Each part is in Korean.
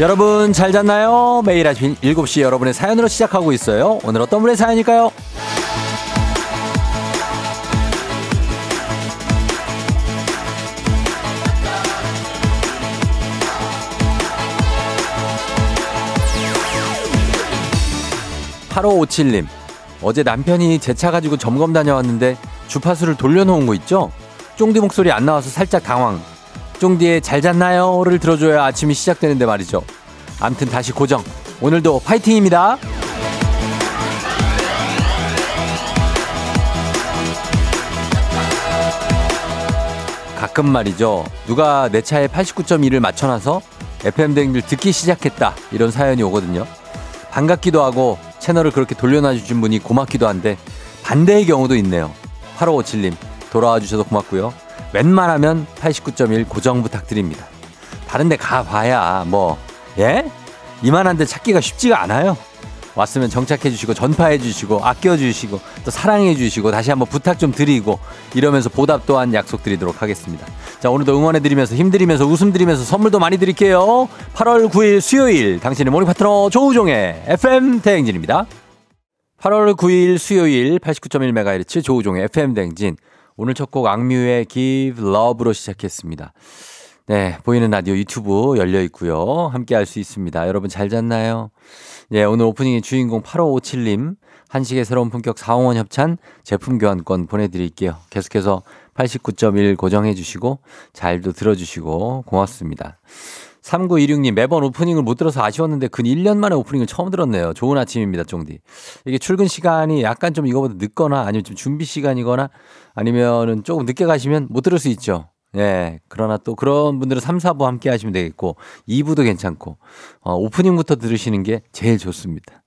여러분 잘 잤나요? 매일 아침 7시 여러분의 사연으로 시작하고 있어요. 오늘 어떤 분의 사연일까요? 8557님, 어제 남편이 제 차 가지고 점검 다녀왔는데 주파수를 돌려놓은 거 있죠? 쫑디 목소리 안 나와서 살짝 당황. 쫑디의 잘 잤나요?를 들어줘야 아침이 시작되는데 말이죠. 암튼 다시 고정. 오늘도 파이팅입니다. 가끔 말이죠. 누가 내 차에 89.1을 맞춰놔서 FM 대행들 듣기 시작했다. 이런 사연이 오거든요. 반갑기도 하고 채널을 그렇게 돌려놔 주신 분이 고맙기도 한데 반대의 경우도 있네요. 8557님 돌아와 주셔서 고맙고요. 웬만하면 89.1 고정 부탁드립니다. 다른 데 가봐야 뭐 예? 이만한 데 찾기가 쉽지가 않아요. 왔으면 정착해 주시고 전파해 주시고 아껴 주시고 또 사랑해 주시고 다시 한번 부탁 좀 드리고 이러면서 보답 또한 약속드리도록 하겠습니다. 자 오늘도 응원해 드리면서 힘 드리면서 웃음 드리면서 선물도 많이 드릴게요. 8월 9일 수요일 당신의 morning 파트너 조우종의 FM 대행진입니다. 8월 9일 수요일 89.1MHz 조우종의 FM 대행진 오늘 첫 곡 악뮤의 Give Love로 시작했습니다. 네, 보이는 라디오 유튜브 열려 있고요. 함께 할 수 있습니다. 여러분 잘 잤나요? 예, 오늘 오프닝의 주인공 8557님 한식의 새로운 품격 사홍원 협찬 제품 교환권 보내드릴게요. 계속해서 89.1 고정해 주시고 잘도 들어주시고 고맙습니다. 3926님 매번 오프닝을 못 들어서 아쉬웠는데 근 1년 만에 오프닝을 처음 들었네요. 좋은 아침입니다, 쫑디. 이게 출근 시간이 약간 좀 이거보다 늦거나 아니면 좀 준비 시간이거나 아니면은 조금 늦게 가시면 못 들을 수 있죠. 예. 그러나 또 그런 분들은 3, 4부 함께 하시면 되겠고 2부도 괜찮고 어, 오프닝부터 들으시는 게 제일 좋습니다.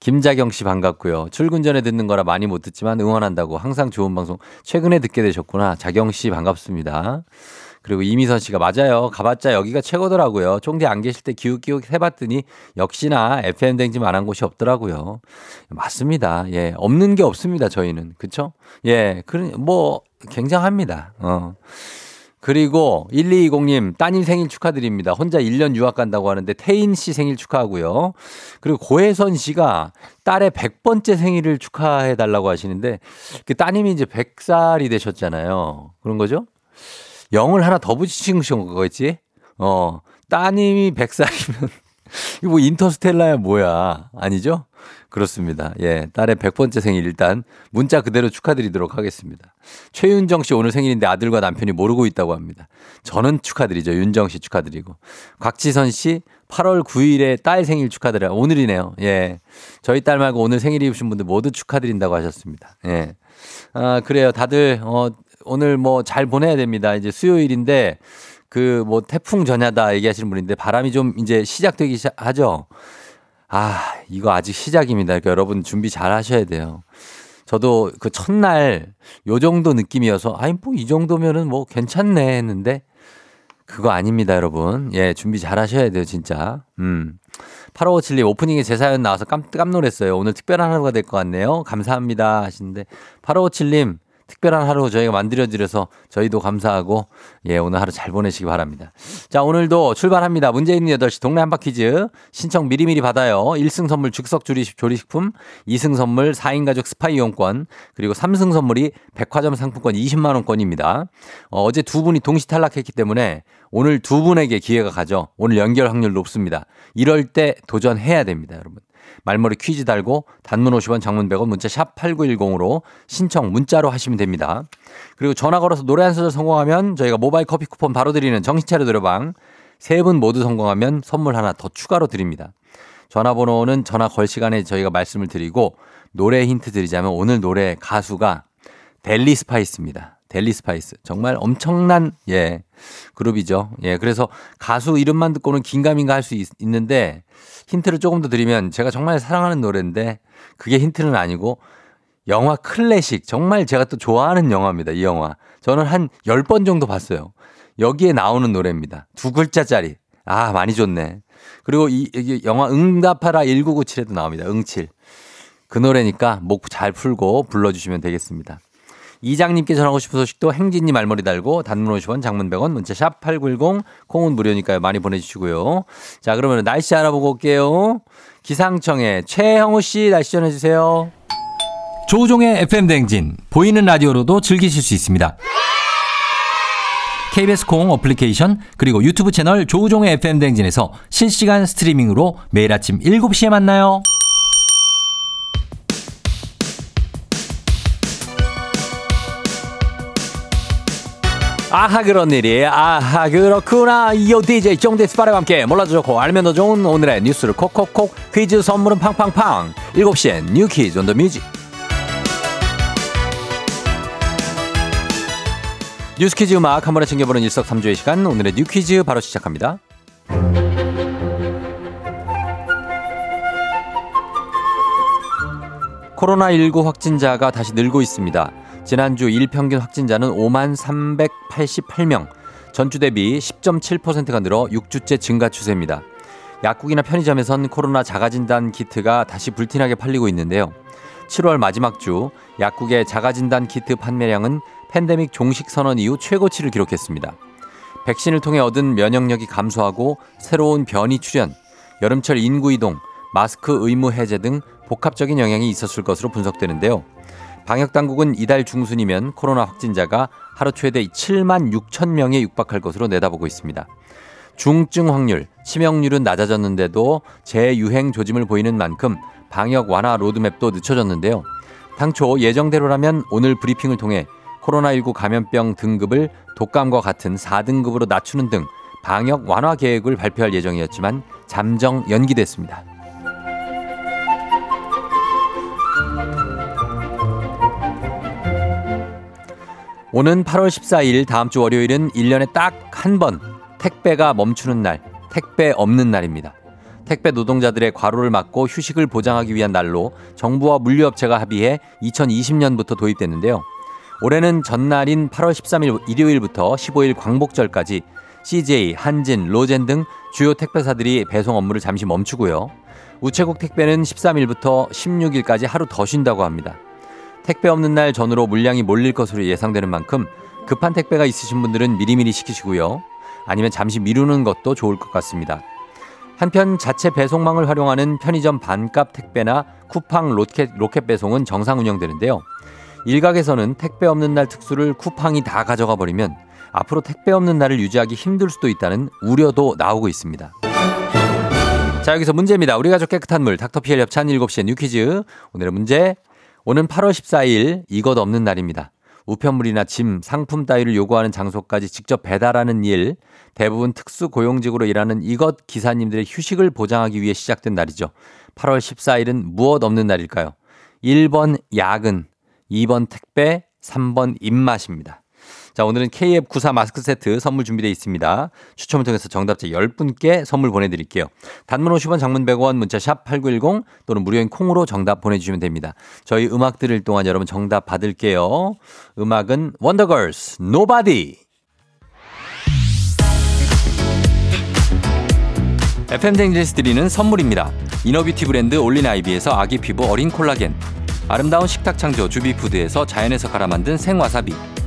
김자경 씨 반갑고요. 출근 전에 듣는 거라 많이 못 듣지만 응원한다고 항상 좋은 방송 최근에 듣게 되셨구나. 자경 씨 반갑습니다. 그리고 이미선 씨가 맞아요. 가봤자 여기가 최고더라고요. 총대 안 계실 때 기웃기웃 해봤더니 역시나 FM 안한 곳이 없더라고요. 맞습니다. 예. 없는 게 없습니다. 저희는. 그쵸? 예. 그, 뭐, 굉장합니다. 어. 그리고 1220님 따님 생일 축하드립니다. 혼자 1년 유학 간다고 하는데 태인 씨 생일 축하하고요. 그리고 고혜선 씨가 딸의 100번째 생일을 축하해 달라고 하시는데 그 따님이 이제 100살이 되셨잖아요. 그런 거죠? 0을 하나 더 붙이신 거겠지? 어, 따님이 100살이면 이거 뭐 인터스텔라야 뭐야. 아니죠? 그렇습니다. 예. 딸의 100번째 생일 일단 문자 그대로 축하드리도록 하겠습니다. 최윤정 씨 오늘 생일인데 아들과 남편이 모르고 있다고 합니다. 저는 축하드리죠. 윤정 씨 축하드리고. 곽지선 씨 8월 9일에 딸 생일 축하드려요. 오늘이네요. 예. 저희 딸 말고 오늘 생일이신 분들 모두 축하드린다고 하셨습니다. 예. 아, 그래요. 다들, 어, 오늘 뭐 잘 보내야 됩니다. 이제 수요일인데 그 뭐 태풍 전야다 얘기하시는 분인데 바람이 좀 이제 시작되기 하죠. 아, 이거 아직 시작입니다. 그러니까 여러분 준비 잘 하셔야 돼요. 저도 그 첫날 요 정도 느낌이어서 아니 뭐 이 정도면은 뭐 괜찮네 했는데 그거 아닙니다, 여러분. 예, 준비 잘 하셔야 돼요, 진짜. 음. 8557님 오프닝에 제 사연 나와서 깜, 깜놀했어요. 오늘 특별한 하루가 될 것 같네요. 감사합니다 하시는데 8557님 특별한 하루 저희가 만들어드려서 저희도 감사하고 예 오늘 하루 잘 보내시기 바랍니다. 자 오늘도 출발합니다. 문제 있는 8시 동네 한바 퀴즈 신청 미리미리 받아요. 1승 선물 즉석 조리식품 2승 선물 4인 가족 스파 이용권 그리고 3승 선물이 백화점 상품권 20만 원권입니다. 어, 어제 두 분이 동시 탈락했기 때문에 오늘 두 분에게 기회가 가죠. 오늘 연결 확률 높습니다. 이럴 때 도전해야 됩니다 여러분. 말머리 퀴즈 달고 단문 50원 장문 100원 문자 샵 8910으로 신청 문자로 하시면 됩니다. 그리고 전화 걸어서 노래 한 소절 성공하면 저희가 모바일 커피 쿠폰 바로 드리는 정신차려 노래방 세 분 모두 성공하면 선물 하나 더 추가로 드립니다. 전화번호는 전화 걸 시간에 저희가 말씀을 드리고 노래 힌트 드리자면 오늘 노래 가수가 델리 스파이스입니다. 델리 스파이스. 정말 엄청난, 예, 그룹이죠. 예, 그래서 가수 이름만 듣고는 긴가민가 할 수 있는데 힌트를 조금 더 드리면 제가 정말 사랑하는 노래인데 그게 힌트는 아니고 영화 클래식. 정말 제가 또 좋아하는 영화입니다. 이 영화. 저는 한 10번 정도 봤어요. 여기에 나오는 노래입니다. 두 글자짜리. 아, 많이 좋네. 그리고 이, 이 영화 응답하라 1997에도 나옵니다. 응칠. 그 노래니까 목 잘 풀고 불러주시면 되겠습니다. 이장님께 전하고 싶은 소식도 행진이 말머리 달고 단문 50원 장문 100원 문자 샵 8910 콩은 무료니까요. 많이 보내주시고요. 자 그러면 날씨 알아보고 올게요. 기상청에 최형우 씨 날씨 전해주세요. 조우종의 FM 댕진 보이는 라디오로도 즐기실 수 있습니다. KBS 콩 어플리케이션 그리고 유튜브 채널 조우종의 FM 댕진에서 실시간 스트리밍으로 매일 아침 7시에 만나요. 아하 그런 일이. 아하 그렇구나. 이오 DJ 정대스파레와 함께 몰라도 좋고 알면 더 좋은 오늘의 뉴스를 콕콕콕 퀴즈 선물은 팡팡팡. 7시엔 New Quiz on the Music 뉴스 퀴즈 음악 한 번에 챙겨보는 일석삼조의 시간. 오늘의 New Quiz 바로 시작합니다. 코로나19 확진자가 다시 늘고 있습니다. 지난주 일평균 확진자는 5만 388명, 전주 대비 10.7%가 늘어 6주째 증가 추세입니다. 약국이나 편의점에선 코로나 자가진단 키트가 다시 불티나게 팔리고 있는데요. 7월 마지막 주 약국의 자가진단 키트 판매량은 팬데믹 종식 선언 이후 최고치를 기록했습니다. 백신을 통해 얻은 면역력이 감소하고 새로운 변이 출현, 여름철 인구 이동, 마스크 의무 해제 등 복합적인 영향이 있었을 것으로 분석되는데요. 방역 당국은 이달 중순이면 코로나 확진자가 하루 최대 7만 6천 명에 육박할 것으로 내다보고 있습니다. 중증 확률, 치명률은 낮아졌는데도 재유행 조짐을 보이는 만큼 방역 완화 로드맵도 늦춰졌는데요. 당초 예정대로라면 오늘 브리핑을 통해 코로나19 감염병 등급을 독감과 같은 4등급으로 낮추는 등 방역 완화 계획을 발표할 예정이었지만 잠정 연기됐습니다. 오는 8월 14일 다음 주 월요일은 1년에 딱 한 번 택배가 멈추는 날, 택배 없는 날입니다. 택배 노동자들의 과로를 막고 휴식을 보장하기 위한 날로 정부와 물류업체가 합의해 2020년부터 도입됐는데요. 올해는 전날인 8월 13일 일요일부터 15일 광복절까지 CJ, 한진, 로젠 등 주요 택배사들이 배송 업무를 잠시 멈추고요. 우체국 택배는 13일부터 16일까지 하루 더 쉰다고 합니다. 택배 없는 날 전후로 물량이 몰릴 것으로 예상되는 만큼 급한 택배가 있으신 분들은 미리미리 시키시고요. 아니면 잠시 미루는 것도 좋을 것 같습니다. 한편 자체 배송망을 활용하는 편의점 반값 택배나 쿠팡 로켓, 로켓 배송은 정상 운영되는데요. 일각에서는 택배 없는 날 특수를 쿠팡이 다 가져가 버리면 앞으로 택배 없는 날을 유지하기 힘들 수도 있다는 우려도 나오고 있습니다. 자, 여기서 문제입니다. 우리 가족 깨끗한 물, 닥터피엘 협찬 7시엔 뉴퀴즈. 오늘의 문제. 오는 8월 14일 이것 없는 날입니다. 우편물이나 짐, 상품 따위를 요구하는 장소까지 직접 배달하는 일, 대부분 특수 고용직으로 일하는 이것 기사님들의 휴식을 보장하기 위해 시작된 날이죠. 8월 14일은 무엇 없는 날일까요? 1번 야근, 2번 택배, 3번 입맛입니다. 자, 오늘은 KF94 마스크 세트 선물 준비되어 있습니다. 추첨을 통해서 정답자 10분께 선물 보내드릴게요. 단문 50원 장문 100원 문자 샵 8910 또는 무료인 콩으로 정답 보내주시면 됩니다. 저희 음악 들을 동안 여러분 정답 받을게요. 음악은 원더걸스 Nobody FM 대행진에서 드리는 선물입니다. 이너뷰티 브랜드 올린 아이비에서 아기 피부 어린 콜라겐 아름다운 식탁 창조 주비푸드에서 자연에서 갈아 만든 생와사비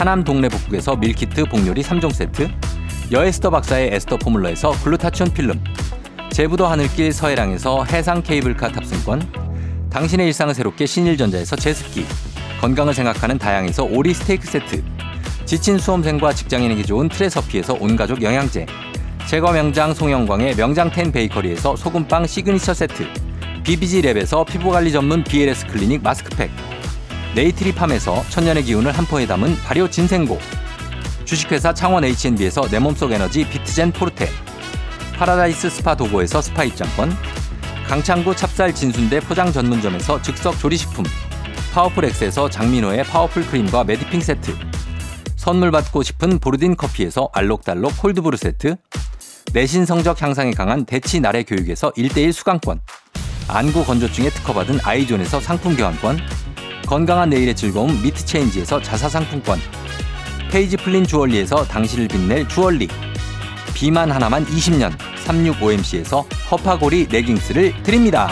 하남 동네 북국에서 밀키트 복요리 3종 세트 여에스터 박사의 에스터 포뮬러에서 글루타치온 필름 제부도 하늘길 서해랑에서 해상 케이블카 탑승권 당신의 일상을 새롭게 신일전자에서 제습기 건강을 생각하는 다향에서 오리 스테이크 세트 지친 수험생과 직장인에게 좋은 트레서피에서 온가족 영양제 제과 명장 송영광의 명장텐 베이커리에서 소금빵 시그니처 세트 BBG랩에서 피부관리 전문 BLS 클리닉 마스크팩 네이트리팜에서 천년의 기운을 한 포에 담은 발효 진생고. 주식회사 창원 H&B에서 내 몸속 에너지 비트젠 포르테. 파라다이스 스파 도고에서 스파 입장권. 강창구 찹쌀 진순대 포장 전문점에서 즉석 조리식품. 파워풀 엑스에서 장민호의 파워풀 크림과 매디핑 세트. 선물 받고 싶은 보르딘 커피에서 알록달록 콜드브루 세트, 내신 성적 향상에 강한 대치 나래 교육에서 1대1 수강권, 안구 건조증에 특허받은 아이존에서 상품 교환권, 건강한 내일의 즐거움 미트체인지에서 자사상품권, 페이지 플린 주얼리에서 당신을 빛낼 주얼리, 비만 하나만 20년 365MC에서 허파고리 레깅스를 드립니다.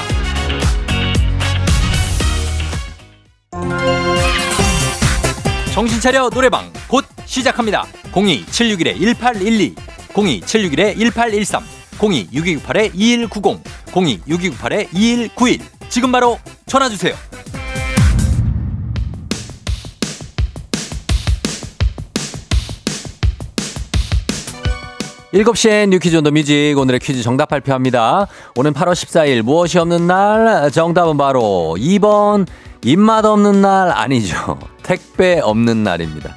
정신 차려 노래방 곧 시작합니다. 02761-1812, 02761-1813, 026298-2190, 026298-2191. 지금 바로 전화 주세요. 7시엔 뉴퀴즈 on the music 오늘의 퀴즈 정답 발표합니다. 오늘 8월 14일 무엇이 없는 날 정답은 바로 2번 입맛 없는 날 아니죠. 택배 없는 날입니다.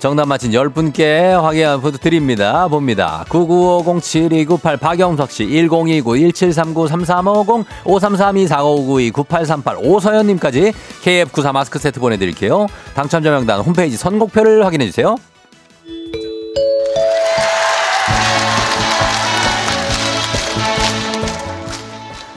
정답 맞힌 10분께 확인 포드 드립니다. 봅니다. 99507298 박영석 씨, 1029-1739-3350, 5332-4592-9838 오서연 님까지 KF94 마스크 세트 보내 드릴게요. 당첨자 명단 홈페이지 선곡표를 확인해 주세요.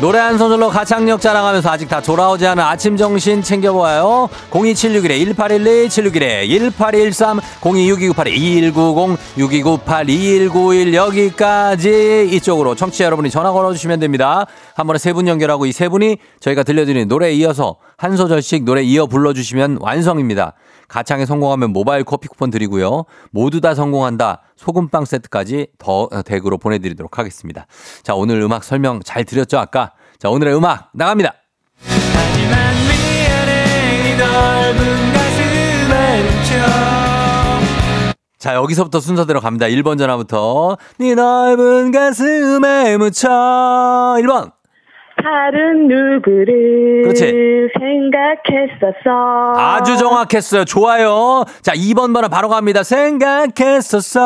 노래 한 소절로 가창력 자랑하면서 아직 다 돌아오지 않은 아침 정신 챙겨보아요. 02761-1812 761-1813 026298-2190 6298-2191 여기까지 이쪽으로 청취자 여러분이 전화 걸어주시면 됩니다. 한 번에 세 분 연결하고 이 세 분이 저희가 들려드리는 노래에 이어서 한 소절씩 노래 이어 불러주시면 완성입니다 가창에 성공하면 모바일 커피 쿠폰 드리고요. 모두 다 성공한다. 소금빵 세트까지 더 댁으로 보내드리도록 하겠습니다. 자, 오늘 음악 설명 잘 드렸죠, 아까? 자, 오늘의 음악 나갑니다. 자, 여기서부터 순서대로 갑니다. 1번 전화부터. 네 넓은 가슴에 묻혀. 1번. 다른 누구를 그렇지. 생각했었어. 아주 정확했어요. 좋아요. 자, 2번 번호 바로 갑니다. 생각했었어.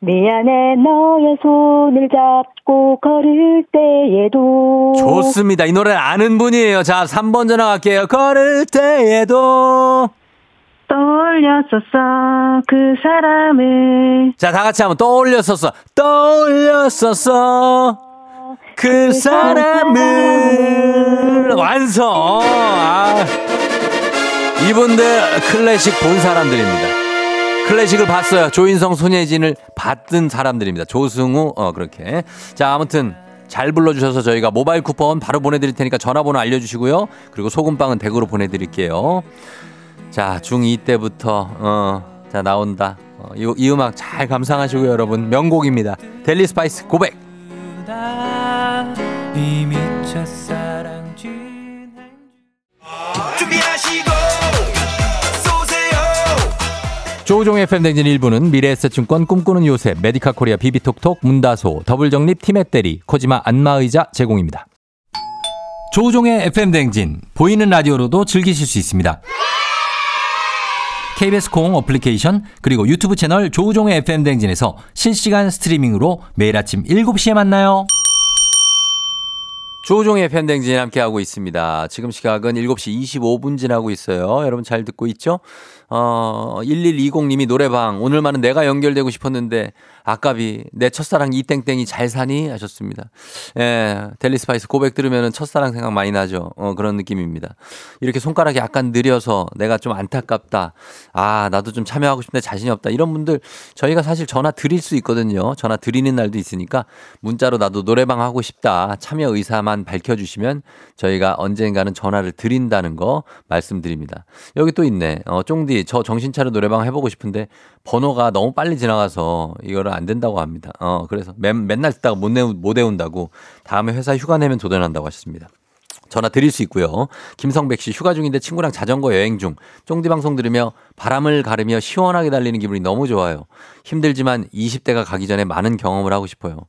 미안해 너의 손을 잡고 걸을 때에도 좋습니다. 이 노래 아는 분이에요. 자, 3번 전화 갈게요. 걸을 때에도. 떠올렸었어 그 사람을 자, 다 같이 한번 떠올렸었어. 떠올렸었어. 그 사람을 완성. 아. 이분들 클래식 본 사람들입니다. 클래식을 봤어요. 조인성, 손예진을 봤던 사람들입니다. 조승우, 어, 그렇게. 자, 아무튼 잘 불러주셔서 저희가 모바일 쿠폰 바로 보내드릴 테니까 전화번호 알려주시고요. 그리고 소금빵은 댁으로 보내드릴게요. 자, 중2 때부터, 어, 자, 나온다. 어, 이, 이 음악 잘 감상하시고요, 여러분. 명곡입니다. 델리 스파이스 고백. 준비하시고 쏘세요 조우종의 FM 대행진 1부는 미래에셋증권 꿈꾸는 요새 메디카 코리아 비비톡톡 문다소 더블정립 티맵대리 코지마 안마의자 제공입니다. 조우종의 FM 대행진 보이는 라디오로도 즐기실 수 있습니다. KBS 콩 어플리케이션 그리고 유튜브 채널 조우종의 FM 대행진에서 실시간 스트리밍으로 매일 아침 7시에 만나요. 조우종의 FM 대행진 함께하고 있습니다. 지금 시각은 7시 25분 지나고 있어요. 여러분 잘 듣고 있죠? 어, 1120님이 노래방 오늘만은 내가 연결되고 싶었는데 아까비 내 첫사랑 이땡땡이 잘 사니 하셨습니다. 예, 델리 스파이스 고백 들으면 첫사랑 생각 많이 나죠. 어, 그런 느낌입니다. 이렇게 손가락이 약간 느려서 내가 좀 안타깝다. 아, 나도 좀 참여하고 싶은데 자신이 없다. 이런 분들 저희가 사실 전화 드릴 수 있거든요. 전화 드리는 날도 있으니까 문자로 나도 노래방 하고 싶다. 참여 의사만 밝혀주시면 저희가 언젠가는 전화를 드린다는 거 말씀드립니다. 여기 또 있네. 어, 쫑디, 저 정신 차려 노래방 해보고 싶은데 번호가 너무 빨리 지나가서 이거를 안 된다고 합니다. 어, 그래서 맨, 맨날 듣다가 못, 내우, 못 외운다고 다음에 회사 휴가 내면 도전한다고 하셨습니다. 전화 드릴 수 있고요. 김성백 씨 휴가 중인데 친구랑 자전거 여행 중 쫑디 방송 들으며 바람을 가르며 시원하게 달리는 기분이 너무 좋아요. 힘들지만 20대가 가기 전에 많은 경험을 하고 싶어요.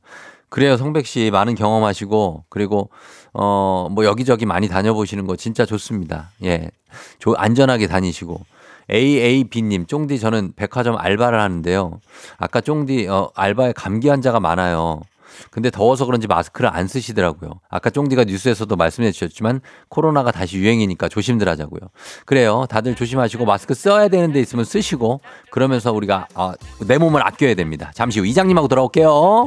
그래요, 성백 씨 많은 경험하시고 그리고 어뭐 여기저기 많이 다녀보시는 거 진짜 좋습니다. 예, 조, 안전하게 다니시고 AAB님, 쫑디 저는 백화점 알바를 하는데요. 아까 쫑디, 어, 알바에 감기 환자가 많아요. 근데 더워서 그런지 마스크를 안 쓰시더라고요. 아까 쫑디가 뉴스에서도 말씀해 주셨지만 코로나가 다시 유행이니까 조심들 하자고요. 그래요. 다들 조심하시고 마스크 써야 되는 데 있으면 쓰시고 그러면서 우리가 어, 내 몸을 아껴야 됩니다. 잠시 후 이장님하고 돌아올게요.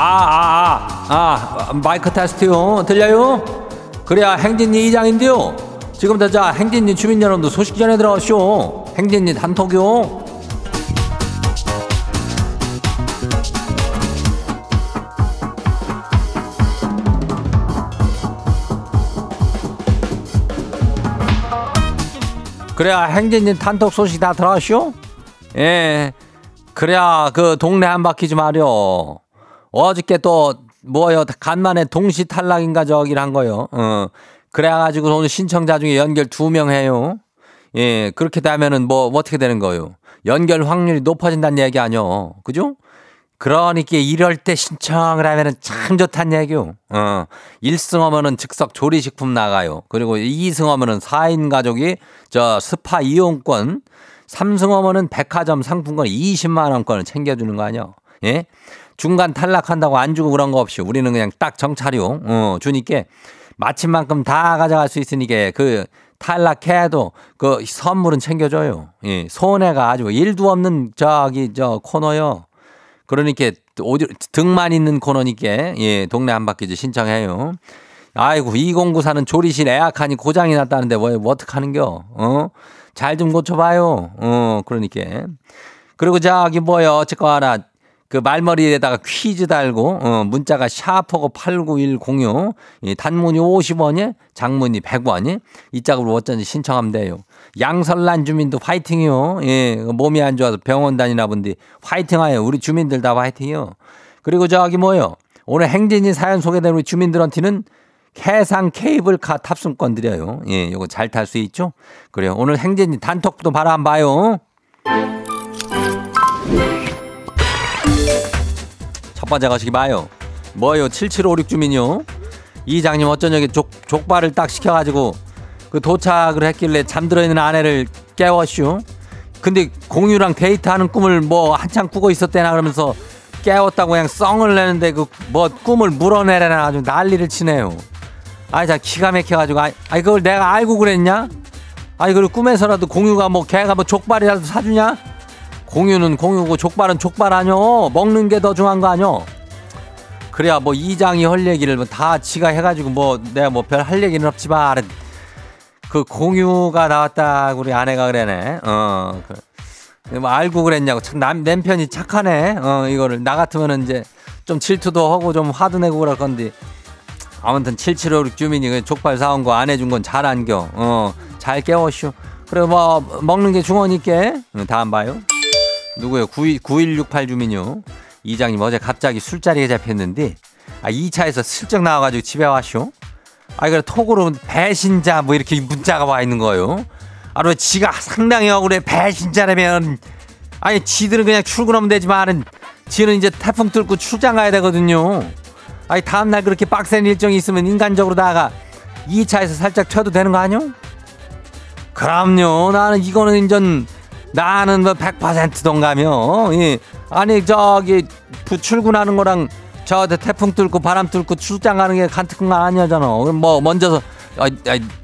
아, 아, 아, 아, 마이크 테스트요. 들려요? 그래야 행진이 이장인데요. 지금부터 자, 행진이 주민 여러분들 소식 전해 들어오시오. 행진이 단톡요. 그래야 행진이 단톡 소식 다 들어오시오? 예. 그래야 그 동네 한 바퀴 좀 하려. 어저께 또 뭐요 간만에 동시 탈락인가 저기를 한 거요. 어. 그래가지고 오늘 신청자 중에 연결 두 명 해요. 예, 그렇게 되면은 뭐 어떻게 되는 거요? 연결 확률이 높아진다는 얘기 아니요. 그죠? 그러니까 이럴 때 신청을 하면은 참 좋다는 얘기요. 어. 1승 하면은 즉석 조리식품 나가요. 그리고 2승 하면은 4인 가족이 저 스파 이용권, 3승 하면은 백화점 상품권 20만 원권을 챙겨 주는 거 아니요. 예? 중간 탈락한다고 안 주고 그런 거 없이 우리는 그냥 딱 정차려 어, 주니까 마침 만큼 다 가져갈 수 있으니까 그 탈락해도 그 선물은 챙겨줘요. 예, 손해가 아주 일도 없는 저기 저 코너요. 그러니까 오디 등만 있는 코너니까 예, 동네 한 바퀴 신청해요. 아이고 2094는 조리실 에어컨이 고장이 났다는데 뭐, 뭐 어떡하는겨? 어? 잘 좀 고쳐봐요. 어, 그러니까. 그리고 저기 뭐요 어쨌거나 그 말머리에다가 퀴즈 달고 어, 문자가 샤퍼고 89106이 단문이 50원이 장문이 100원이 이 짝으로 어쩐지 신청하면 돼요. 양설란 주민도 화이팅이요. 예, 몸이 안 좋아서 병원 다니나 본데 화이팅하여 우리 주민들 다 화이팅이요. 그리고 저기 뭐요 오늘 행진이 사연 소개된 우리 주민들한테는 해상 케이블카 탑승권 드려요. 예, 요거 잘 탈 수 있죠? 그래요. 오늘 행진이 단톡도 바로 한번 봐요. 첫 번째 가시기 봐요. 뭐요? 7756 주민요. 이장님 어쩐 여기 족, 족발을 딱 시켜가지고 그 도착을 했길래 잠들어 있는 아내를 깨웠슈. 근데 공유랑 데이트하는 꿈을 뭐 한창 꾸고 있었대나 그러면서 깨웠다고 그냥 썽을 내는데 그 뭐 꿈을 물어내려나 아주 난리를 치네요. 아이 자 기가 막혀가지고 아이, 아이 그걸 내가 알고 그랬냐? 아이 그리고 꿈에서라도 공유가 뭐 걔가 뭐 족발이라도 사주냐? 공유는 공유고 족발은 족발 아뇨. 먹는 게 더 중요한 거 아뇨. 그래야 뭐 이장이 할 얘기를 뭐 다 지가 해가지고 뭐 내가 뭐 별 할 얘기는 없지만 그 공유가 나왔다 우리 아내가 그래네. 어. 그, 뭐 알고 그랬냐고 참 남, 남편이 착하네. 어 이거를 나 같으면은 이제 좀 질투도 하고 좀 화도 내고 그럴 건데 아무튼 7756 주민이 그 족발 사온 거 안 해준 건 잘 안겨. 어, 잘 깨웠슈. 그래, 뭐, 먹는 게. 응, 다음 봐요. 누구요? 92, 9168 주민요. 이장님 어제 갑자기 술자리에 잡혔는데, 아, 2차에서 슬쩍 나와가지고 집에 왔쇼. 아, 이거 톡으로 배신자 뭐 이렇게 문자가 와 있는 거요. 아, 왜 지가 상당히 억울해. 배신자라면. 아니, 지들은 그냥 출근하면 되지만은, 지는 이제 태풍 뚫고 출장 가야 되거든요. 아니 다음날 그렇게 빡센 일정이 있으면 인간적으로 다가 2차에서 살짝 쳐도 되는 거 아니요? 그럼요. 나는 이거는 인전 나는 뭐 100% 동감이요. 예. 아니 저기 부- 출근하는 거랑 저 태풍 뚫고 바람 뚫고 출장 가는 게 같은 거 아니잖아. 뭐 먼저 어, 어,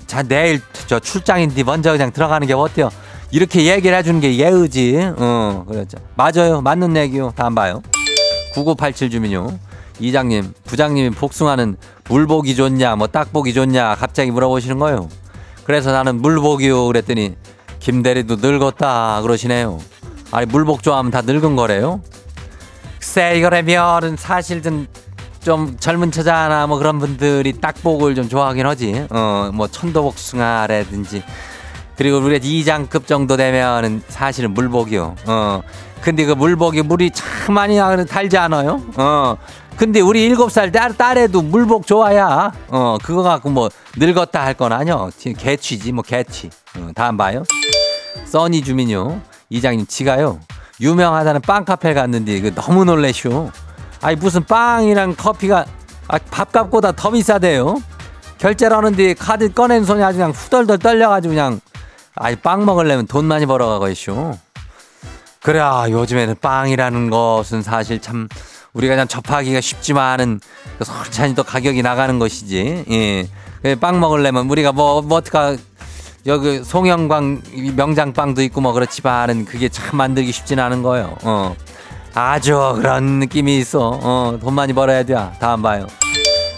자 내일 저 출장인데 먼저 그냥 들어가는 게 어때요? 이렇게 얘기를 해주는 게 예의지. 어, 그렇죠. 맞아요. 맞는 얘기요. 다음 봐요. 9987 주민요. 이장님, 부장님이 복숭아는 물복이 좋냐, 뭐 딱복이 좋냐, 갑자기 물어보시는 거예요. 그래서 나는 물복이요. 그랬더니 김대리도 늙었다 그러시네요. 아니 물복 좋아하면 다 늙은 거래요? 글쎄 이거라면은 사실 좀, 좀 젊은 처자나 뭐 그런 분들이 딱복을 좀 좋아하긴 하지. 어, 뭐 천도복숭아라든지 그리고 우리가 이장급 정도 되면은 사실은 물복이요. 어. 근데 그 물복이 물이 참 많이 달지 않아요? 어. 근데 우리 일곱 살 딸, 딸애도 물복 좋아야. 어, 그거 갖고 뭐 늙었다 할 건 아니요. 개취지, 뭐 개취. 어, 다음 봐요. 써니 주민요. 이장님 지가요. 유명하다는 빵 카페 갔는데 그 너무 놀래쇼. 아니 무슨 빵이랑 커피가 아, 밥값보다 더 비싸대요. 결제를 하는데 카드 꺼낸 손이 아주 그냥 후덜덜 떨려가지고 그냥 아이 빵 먹으려면 돈 많이 벌어가고 있쇼. 그래 요즘에는 빵이라는 것은 사실 참 우리가 그냥 접하기가 쉽지만은 그 솔찬히 또 가격이 나가는 것이지. 예. 그빵 먹으려면 우리가 뭐, 뭐 어떡하 여기 송영광 명장빵도 있고 뭐 그렇지만은 그게 참 만들기 쉽진 않은 거예요. 어. 아주 그런 느낌이 있어. 어, 돈 많이 벌어야 돼. 다음 봐요.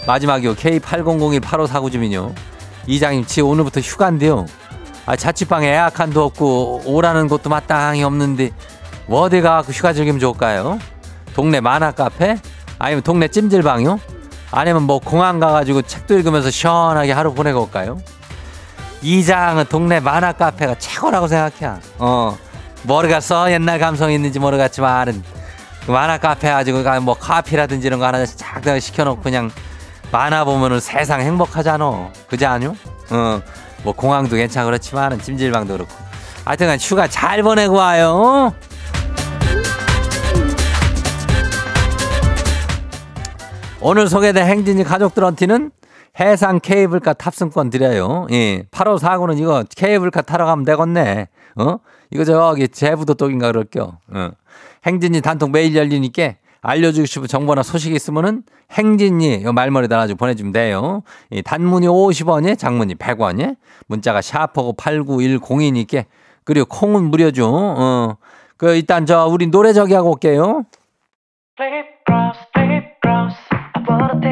마지막이요. K80018549 주민요. 이장님, 지 오늘부터 휴가인데요. 아, 자취방에 에어컨도 없고 오라는 곳도 마땅히 없는데 뭐 어디 가고 휴가 즐기면 좋을까요? 동네 만화 카페? 아니면 동네 찜질방이요? 아니면 뭐 공항 가가지고 책도 읽으면서 시원하게 하루 보내고 올까요? 이장은 동네 만화 카페가 최고라고 생각해. 어. 모르겠어. 옛날 감성이 있는지 모르겠지만은 그 만화 카페 가지고 가뭐 커피라든지 이런 거 하나씩 쫙 시켜놓고 그냥 만화 보면은 세상 행복하잖아. 그지 않요? 어. 뭐 공항도 괜찮고 그렇지만은 찜질방도 그렇고. 하여튼간 휴가 잘 보내고 와요. 오늘 소개된 행진이 가족들한테는 해상 케이블카 탑승권 드려요. 예. 8호 4구는 이거 케이블카 타러 가면 되겠네. 어? 이거 저기 제부도 쪽인가 그럴게요. 어. 행진이 단톡 메일 열리니까 알려주고 싶은 정보나 소식 있으면은 행진이 요 말머리 달아주고 보내주면 돼요. 이 단문이 50원이 장문이 100원이 문자가 샤프고 89102니까 그리고 콩은 무료죠. 어. 그 일단 저 우리 노래 저기 하고 올게요.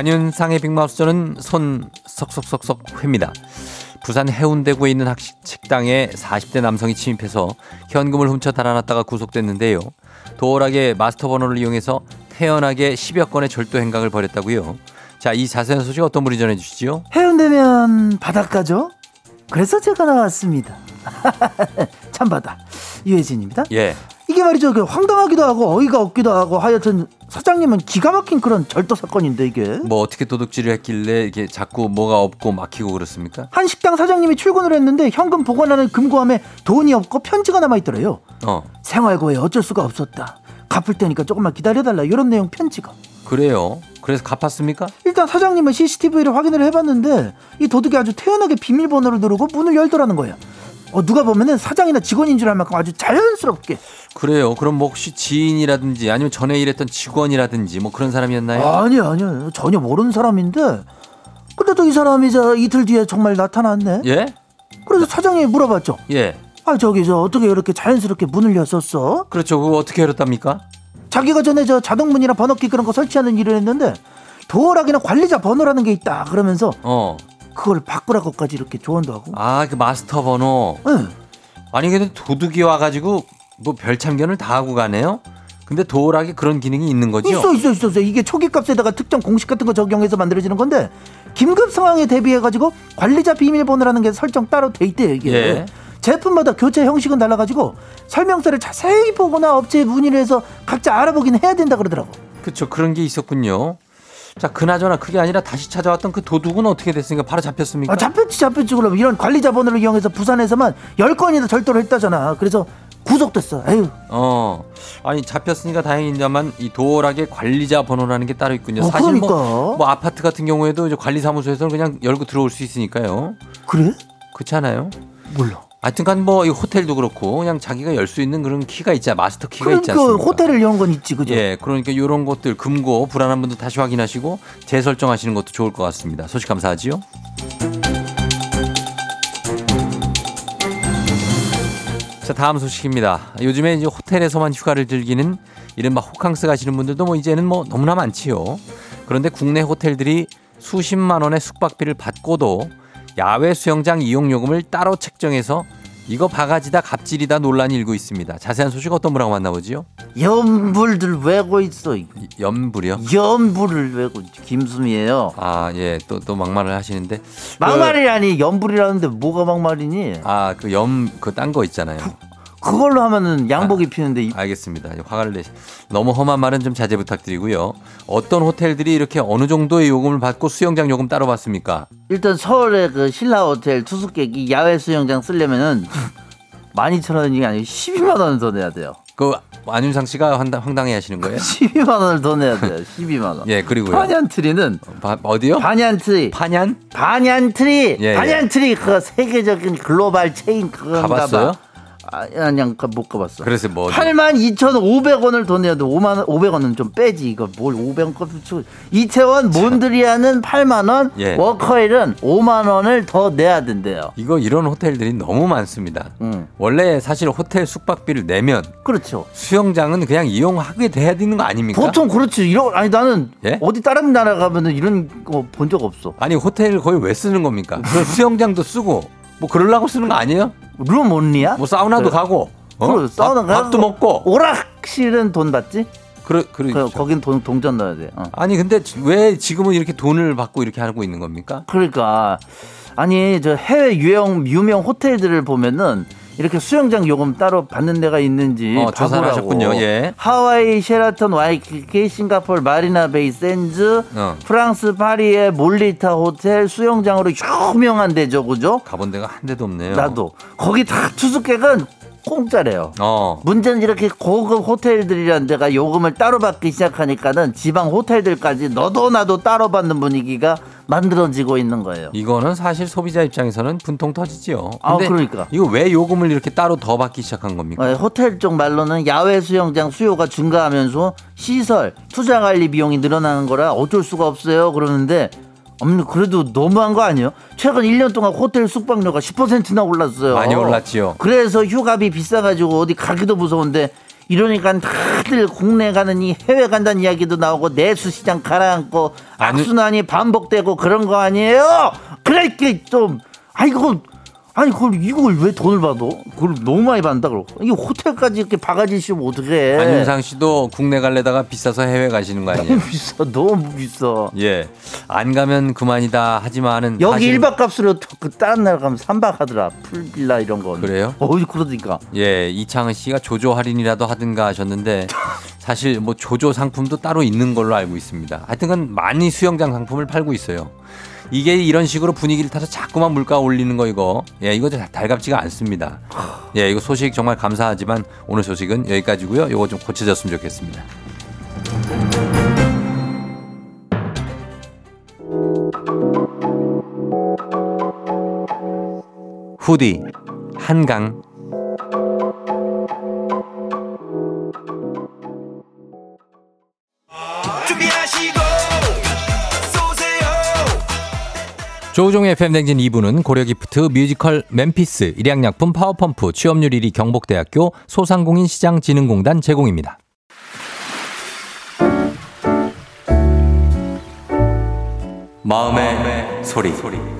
안윤상의 빅마우스는 손 석석석석 회입니다. 부산 해운대구에 있는 학식 식당에 40대 남성이 침입해서 현금을 훔쳐 달아났다가 구속됐는데요. 도어락의 마스터 번호를 이용해서 태연하게 10여 건의 절도 행각을 벌였다고요. 자, 이 자세한 소식 어떤 분이 전해 주시죠? 해운대면 바닷가죠? 그래서 제가 나왔습니다. 참바다 유혜진입니다. 예. 이게 말이죠. 그 황당하기도 하고 어이가 없기도 하고 하여튼 사장님은 기가 막힌 그런 절도 사건인데 이게 뭐 어떻게 도둑질을 했길래 이게 자꾸 뭐가 없고 막히고 그렇습니까? 한 식당 사장님이 출근을 했는데 현금 보관하는 금고함에 돈이 없고 편지가 남아 있더래요. 어. 생활고에 어쩔 수가 없었다. 갚을 테니까 조금만 기다려달라 이런 내용 편지가. 그래요. 그래서 갚았습니까? 일단 사장님은 CCTV를 확인을 해봤는데 이 도둑이 아주 태연하게 비밀번호를 누르고 문을 열더라는 거예요. 어, 누가 보면은 사장이나 직원인 줄 알 만큼 아주 자연스럽게 그래요. 그럼 뭐 혹시 지인이라든지 아니면 전에 일했던 직원이라든지 뭐 그런 사람이었나요? 아니요 아니요 전혀 모르는 사람인데 근데도 이 사람이 저 이틀 뒤에 정말 나타났네 예? 그래서 사장님이 물어봤죠 예. 아 저기 저 어떻게 이렇게 자연스럽게 문을 열었어 그렇죠. 그거 어떻게 열었답니까? 자기가 전에 저 자동문이나 번호키 그런 거 설치하는 일을 했는데 도어락이나 관리자 번호라는 게 있다 그러면서 어. 그걸 바꾸라고까지 이렇게 조언도 하고 아, 그 마스터 번호. 응. 아니 근데 도둑이 와가지고 뭐 별 참견을 다 하고 가네요. 근데 도어락에 그런 기능이 있는 거죠? 있어 있어 있어 있어 이게 초기 값에다가 특정 공식 같은 거 적용해서 만들어지는 건데 긴급 상황에 대비해 가지고 관리자 비밀번호라는 게 설정 따로 돼 있대요 이게 예. 제품마다 교체 형식은 달라가지고 설명서를 자세히 보거나 업체에 문의를 해서 각자 알아보긴 해야 된다 그러더라고 그렇죠. 그런 게 있었군요. 자, 그나저나 그게 아니라 다시 찾아왔던 그 도둑은 어떻게 됐습니까? 바로 잡혔습니까? 아, 잡혔지 잡혔지 그럼 이런 관리자 번호를 이용해서 부산에서만 10건이나 절도를 했다잖아 그래서 구속됐어. 에휴. 어. 아니 잡혔으니까 다행이냐만 이 도어락에 관리자 번호라는 게 따로 있군요. 어, 사실 그러니까. 뭐, 뭐 아파트 같은 경우에도 이제 관리사무소에서는 그냥 열고 들어올 수 있으니까요. 그래? 그렇잖아요. 몰라. 하여튼간 뭐 이 호텔도 그렇고 그냥 자기가 열 수 있는 그런 키가 있자 마스터 키가 있지 그러니까 않습니까? 호텔을 연 건 있지, 그죠? 예, 그러니까 이런 것들 금고 불안한 분들 다시 확인하시고 재설정하시는 것도 좋을 것 같습니다. 소식 감사하지요. 자, 다음 소식입니다. 요즘에 이제 호텔에서만 휴가를 즐기는 이른바 호캉스 가시는 분들도 뭐 이제는 뭐 너무나 많지요. 그런데 국내 호텔들이 수십만 원의 숙박비를 받고도 야외 수영장 이용 요금을 따로 책정해서 이거 바가지다 갑질이다 논란이 일고 있습니다. 자세한 소식 어떤 분하고 만나보지요? 연불들 외고 있어. 이- 연불이요? 연불을 외고. 김수미예요. 아, 예, 또, 또 막말을 하시는데. 막말이라니 연불이라는데 뭐가 막말이니? 그, 아, 그 염, 그 딴 거 있잖아요. 그걸로 하면은 양복 아. 입히는데 이- 알겠습니다. 화를 내. 너무 험한 말은 좀 자제 부탁드리고요. 어떤 호텔들이 이렇게 어느 정도의 요금을 받고 수영장 요금 따로 받습니까? 일단 서울의 그 신라 호텔 투숙객이 야외 수영장 쓰려면은 12,000원이 아니고 12만 원을 더 내야 돼요. 그 안윤상 씨가 황당, 황당해 하시는 거예요? 12만 원을 더 내야 돼요. 12만 원. 예, 그리고요. 반얀트리는 바- 어디요? 반얀트리. 파냔? 반얀트리. 예, 예. 반얀트리 그 세계적인 글로벌 체인 그건가 가봤어요? 봐. 아, 그못 가봤어. 그래서 뭐 8만 2,500원을 더 내야 돼. 5만 500원은 좀 빼지. 이거 뭘 500원 값을. 이태원 몬드리안은 8만 원, 예. 워커힐은 5만 원을 더 내야 된대요. 이거 이런 호텔들이 너무 많습니다. 음. 원래 사실 호텔 숙박비를 내면 그렇죠. 수영장은 그냥 이용하게 돼야 되는 거 아닙니까? 보통 그렇지. 이런 아니 나는 예? 어디 다른 나라 가면은 이런 거 본 적 없어. 아니 호텔 거의 왜 쓰는 겁니까? 그 수영장도 쓰고 뭐 그러려고 쓰는 거 아니에요? room only야? 뭐 사우나도 네. 가고 어? 그래, 사우나 밥. 밥도 먹고 오락실은 돈 받지? 그러 그러 그, 거긴 돈 동전 넣어야 돼. 어. 아니 근데 왜 지금은 이렇게 돈을 받고 이렇게 하고 있는 겁니까? 그러니까 아니 저 해외 유형 유명 호텔들을 보면은 이렇게 수영장 요금 따로 받는 데가 있는지 어, 조사를 봐보라고. 하셨군요. 예. 하와이 셰라톤 와이키키 싱가포르 마리나 베이 샌즈 어. 프랑스 파리의 몰리타 호텔 수영장으로 유명한 데죠 그죠? 가본 데가 한 대도 없네요. 나도 거기 다 투숙객은 공짜래요. 어. 문제는 이렇게 고급 호텔들이라는 데가 요금을 따로 받기 시작하니까는 지방 호텔들까지 너도 나도 따로 받는 분위기가 만들어지고 있는 거예요. 이거는 사실 소비자 입장에서는 분통 터지지요. 아, 그러니까. 이거 왜 요금을 이렇게 따로 더 받기 시작한 겁니까? 어, 호텔 쪽 말로는 야외 수영장 수요가 증가하면서 시설, 투자 관리 비용이 늘어나는 거라 어쩔 수가 없어요. 그러는데 음, 그래도 너무한 거 아니에요? 최근 1년 동안 호텔 숙박료가 10%나 올랐어요. 많이 올랐지요. 그래서 휴가비 비싸가지고 어디 가기도 무서운데 이러니까 다들 국내 가는 이 해외 간다는 이야기도 나오고 내수 시장 가라앉고 아니- 악순환이 반복되고 그런 거 아니에요? 그러니까 좀 아이고 아니 그걸 이걸 왜 돈을 받아? 그걸 너무 많이 받는다 그러고 이 호텔까지 이렇게 바가지 씌우면 어떡해? 안윤상 씨도 국내 갈래다가 비싸서 해외 가시는 거 아니에요? 너무 비싸 너무 비싸. 예. 안 가면 그만이다 하지만은 여기 사실- 일 1박 값으로 그 다른 나라 가면 3박 하더라 풀빌라 이런 거. 그래요? 어이 그러니까. 예, 이창은 씨가 조조 할인이라도 하든가 하셨는데 사실 뭐 조조 상품도 따로 있는 걸로 알고 있습니다. 하여튼간 많이 수영장 상품을 팔고 있어요. 이게 이런 식으로 분위기를 타서 자꾸만 물가 올리는 거 이거 예 이거 다- 달갑지가 않습니다. 예 이거 소식 정말 감사하지만 오늘 소식은 여기까지고요. 이거 좀 고쳐졌으면 좋겠습니다. 후디 한강 조우종의 FM댕진 2부는 고려기프트 뮤지컬 멤피스, 일양약품 파워펌프, 취업률 1위 경북대학교 소상공인 시장진흥공단 제공입니다. 마음의, 소리.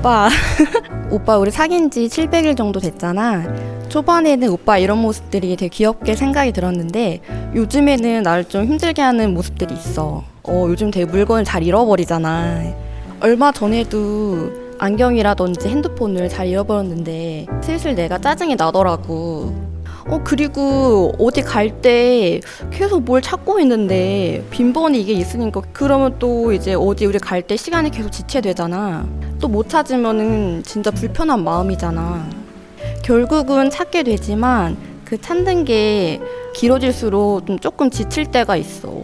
오빠, 오빠 우리 사귄 지 700일 정도 됐잖아. 초반에는 오빠 이런 모습들이 되게 귀엽게 생각이 들었는데 요즘에는 나를 좀 힘들게 하는 모습들이 있어. 어, 요즘 되게 물건을 잘 잃어버리잖아. 얼마 전에도 안경이라든지 핸드폰을 잘 잃어버렸는데 슬슬 내가 짜증이 나더라고. 어, 그리고 어디 갈 때 계속 뭘 찾고 있는데 빈번히 이게 있으니까 그러면 또 이제 어디 우리 갈 때 시간이 계속 지체되잖아. 또 못 찾으면은 진짜 불편한 마음이잖아. 결국은 찾게 되지만 그 찾는 게 길어질수록 좀 조금 지칠 때가 있어.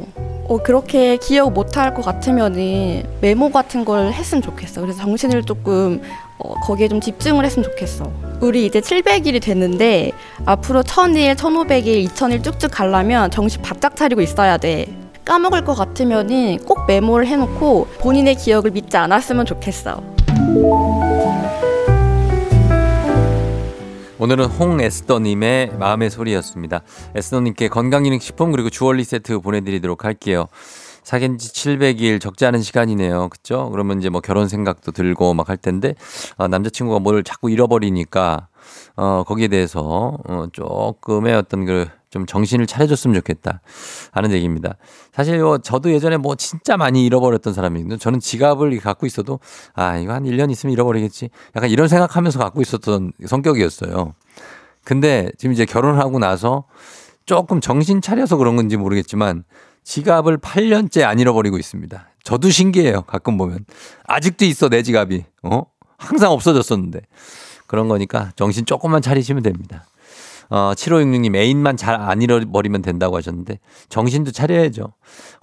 어, 그렇게 기억 못할 것 같으면은 메모 같은 걸 했으면 좋겠어. 그래서 정신을 조금 어, 거기에 좀 집중을 했으면 좋겠어. 우리 이제 700일이 됐는데 앞으로 1000일, 1500일, 2000일 쭉쭉 가려면 정신 바짝 차리고 있어야 돼. 까먹을 것 같으면은 꼭 메모를 해놓고 본인의 기억을 믿지 않았으면 좋겠어. 오늘은 홍에스더님의 마음의 소리였습니다. 에스더님께 건강기능식품 그리고 주얼리 세트 보내드리도록 할게요. 사귄 지 700일 적지 않은 시간이네요. 그쵸? 그러면 이제 뭐 결혼 생각도 들고 막 할 텐데, 아, 남자친구가 뭘 자꾸 잃어버리니까, 어, 거기에 대해서, 어, 조금의 어떤 그, 좀 정신을 차려줬으면 좋겠다. 하는 얘기입니다. 사실 뭐 저도 예전에 뭐 진짜 많이 잃어버렸던 사람이거든요. 저는 지갑을 갖고 있어도, 아, 이거 한 1년 있으면 잃어버리겠지. 약간 이런 생각하면서 갖고 있었던 성격이었어요. 근데 지금 이제 결혼을 하고 나서 조금 정신 차려서 그런 건지 모르겠지만 지갑을 8년째 안 잃어버리고 있습니다. 저도 신기해요. 가끔 보면. 아직도 있어, 내 지갑이. 어? 항상 없어졌었는데. 그런 거니까 정신 조금만 차리시면 됩니다. 어, 7566님 애인만 잘 안 잃어버리면 된다고 하셨는데 정신도 차려야죠.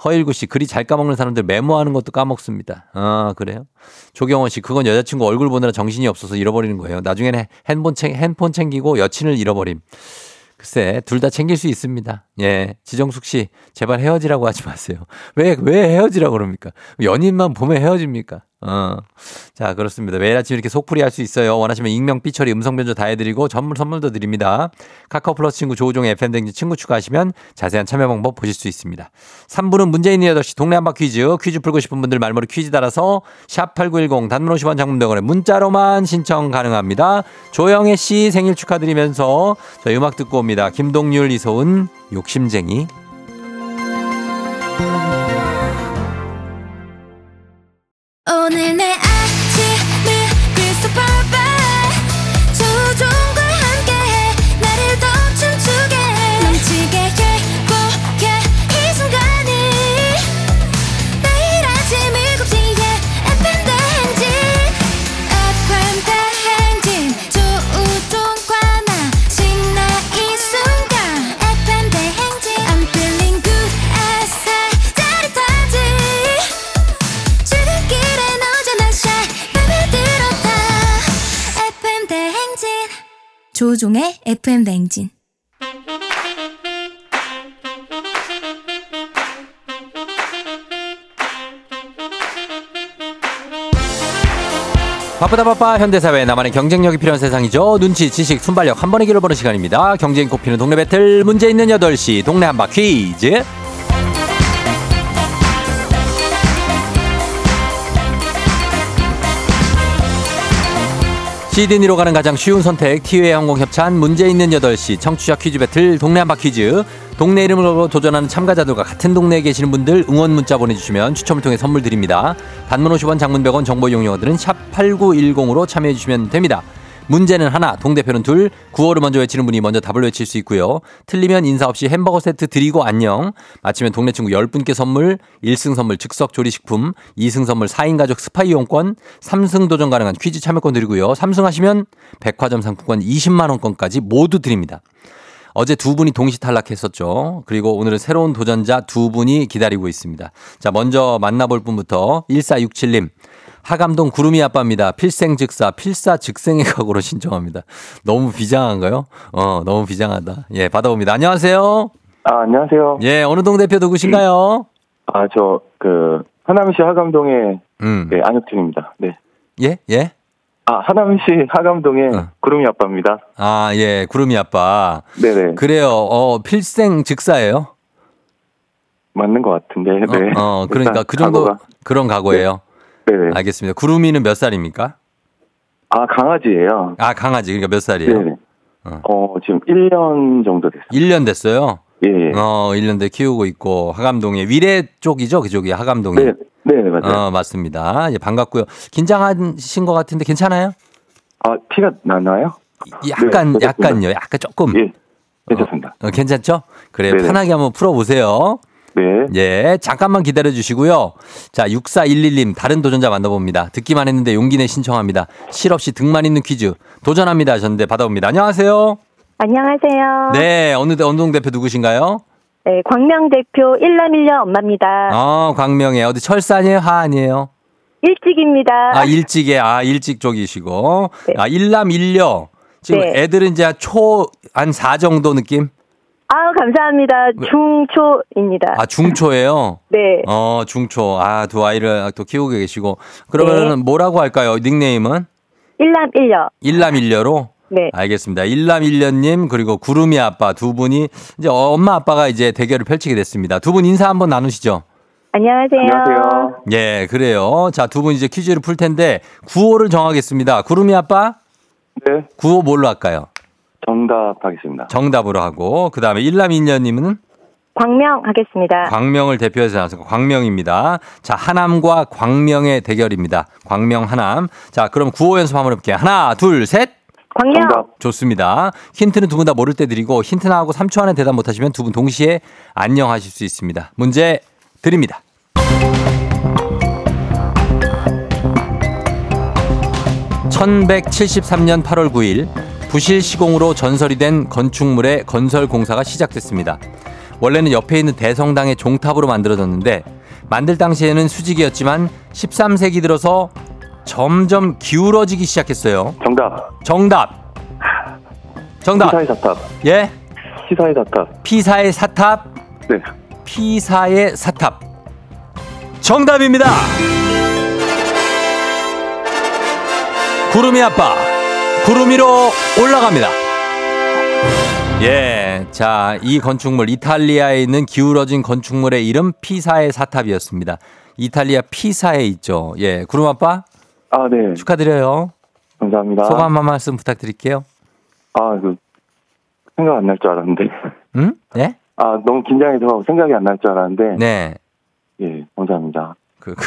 허일구 씨 글이 잘 까먹는 사람들 메모하는 것도 까먹습니다. 아 그래요? 조경원 씨 그건 여자친구 얼굴 보느라 정신이 없어서 잃어버리는 거예요. 나중에는 핸폰, 챙, 핸폰 챙기고 여친을 잃어버림. 글쎄 둘 다 챙길 수 있습니다. 예 지정숙 씨 제발 헤어지라고 하지 마세요. 왜 왜 헤어지라고 그럽니까? 연인만 보면 헤어집니까? 어. 자, 그렇습니다. 매일 아침 이렇게 속풀이 할 수 있어요. 원하시면 익명, 삐처리, 음성 변조 다 해드리고 전문 선물도 드립니다. 카카오 플러스 친구 조우종 FM댕지 친구 추가하시면 자세한 참여 방법 보실 수 있습니다. 3부는 문재인 8시 동네 한바 퀴즈, 퀴즈 풀고 싶은 분들 말머리 퀴즈 달아서 샵8910 단문 50원 장문병원에 문자로만 신청 가능합니다. 조영애 씨 생일 축하드리면서 저희 음악 듣고 옵니다. 김동률, 이소은, 욕심쟁이. FM 대행진 바쁘다 바빠 현대사회 나만의 경쟁력이 필요한 세상이죠. 눈치, 지식, 순발력 한 번에 길어보는 시간입니다. 경쟁 꼽히는 동네 배틀 문제 있는 8시 동네 한바 퀴즈. 시드니로 가는 가장 쉬운 선택 티웨이 항공 협찬 문제 있는 8시 청취자 퀴즈 배틀 동네 한바 퀴즈. 동네 이름으로 도전하는 참가자들과 같은 동네에 계시는 분들 응원 문자 보내주시면 추첨을 통해 선물 드립니다. 단문 50원 장문 100원 정보 이용료 드는 샵 8910으로 참여해 주시면 됩니다 문제는 하나, 동대표는 둘, 구호를 먼저 외치는 분이 먼저 답을 외칠 수 있고요. 틀리면 인사 없이 햄버거 세트 드리고 안녕. 마치면 동네 친구 10분께 선물, 1승 선물 즉석 조리식품, 2승 선물 4인 가족 스파 이용권, 3승 도전 가능한 퀴즈 참여권 드리고요. 3승 하시면 백화점 상품권 20만 원권까지 모두 드립니다. 어제 두 분이 동시 탈락했었죠. 그리고 오늘은 새로운 도전자 두 분이 기다리고 있습니다. 자, 먼저 만나볼 분부터 1467님. 하감동 구름이 아빠입니다. 필생즉사, 필사즉생의 각오로 신청합니다. 너무 비장한가요? 어, 너무 비장하다. 예, 받아봅니다. 안녕하세요. 아, 안녕하세요. 예, 어느 동 대표 누구신가요? 아, 저, 그, 하남시 하감동의, 음. 네, 안혁진입니다. 네. 예, 예. 아, 하남시 하감동의 어. 구름이 아빠입니다. 아, 예, 구름이 아빠. 네네. 그래요. 어, 필생 즉사예요? 맞는 것 같은데, 네. 어, 어, 그러니까 그 정도 각오가. 그런 각오예요. 네 네. 알겠습니다. 구름이는 몇 살입니까? 아, 강아지예요 아, 강아지. 그러니까 몇 살이에요? 네네. 어. 어, 지금 1년 정도 됐어요. 1년 됐어요. 예, 예. 어, 1년 돼 키우고 있고 하감동에 위례 쪽이죠, 그쪽이 하감동이. 네, 네네, 맞아요. 어, 맞습니다. 예, 반갑고요. 긴장하신 것 같은데 괜찮아요? 아, 티가 나나요? 이- 약간, 네, 약간요. 약간 조금. 예, 괜찮습니다. 어, 괜찮죠? 그래, 네네. 편하게 한번 풀어 보세요. 네. 예, 잠깐만 기다려 주시고요. 자, 6411님, 다른 도전자 만나봅니다. 듣기만 했는데 용기 내 신청합니다. 실없이 등만 있는 퀴즈. 도전합니다. 하셨는데 받아봅니다. 안녕하세요. 안녕하세요. 네, 어느, 대- 어느 동 대표 누구신가요? 네, 광명 대표 일남일녀 엄마입니다. 어, 광명에. 어디 철사 아니에요? 하 아니에요? 일찍입니다. 아, 일찍에, 아, 일찍 쪽이시고. 네. 아, 일남 일녀. 지금 네. 애들은 이제 초, 한 4 정도 느낌? 아, 감사합니다. 중초입니다. 아, 중초예요? 네. 어, 중초. 아, 두 아이를 또 키우고 계시고. 그러면은 네. 뭐라고 할까요? 닉네임은? 일남일녀. 일남일녀로? 네. 알겠습니다. 일남일녀님 그리고 구름이 아빠 두 분이 이제 엄마 아빠가 이제 대결을 펼치게 됐습니다. 두 분 인사 한번 나누시죠. 안녕하세요. 안녕하세요. 예, 그래요. 자, 두 분 이제 퀴즈를 풀 텐데 구호를 정하겠습니다. 구름이 아빠 네. 구호 뭘로 할까요? 정답 하겠습니다. 정답으로 하고 그다음에 일남일녀님은 광명 하겠습니다. 광명을 대표해서 나서 광명입니다. 자, 하남과 광명의 대결입니다. 광명 하남. 자, 그럼 구호 연습 한번 해볼게요. 하나, 둘, 셋. 광명. 정답. 좋습니다. 힌트는 두 분 다 모를 때 드리고 힌트 나하고 3초 안에 대답 못하시면 두 분 동시에 안녕하실 수 있습니다. 문제 드립니다. (1173년 8월 9일) 부실 시공으로 전설이 된 건축물의 건설 공사가 시작됐습니다. 원래는 옆에 있는 대성당의 종탑으로 만들어졌는데 만들 당시에는 수직이었지만 13세기 들어서 점점 기울어지기 시작했어요. 정답. 정답. 정답. 피사의 사탑. 예? 피사의 사탑. 피사의 사탑. 네. 피사의 사탑. 정답입니다. 구름이 아빠. 구름이로 올라갑니다. 예. 자, 이 건축물 이탈리아에 있는 기울어진 건축물의 이름 피사의 사탑이었습니다. 이탈리아 피사에 있죠. 예. 구름 아빠 아, 네. 축하드려요. 감사합니다. 소감 한 말씀 부탁드릴게요. 아, 그 생각 안 날 줄 알았는데. 응? 네? 아, 너무 긴장해서 생각이 안 날 줄 알았는데. 네. 예, 감사합니다. 그, 그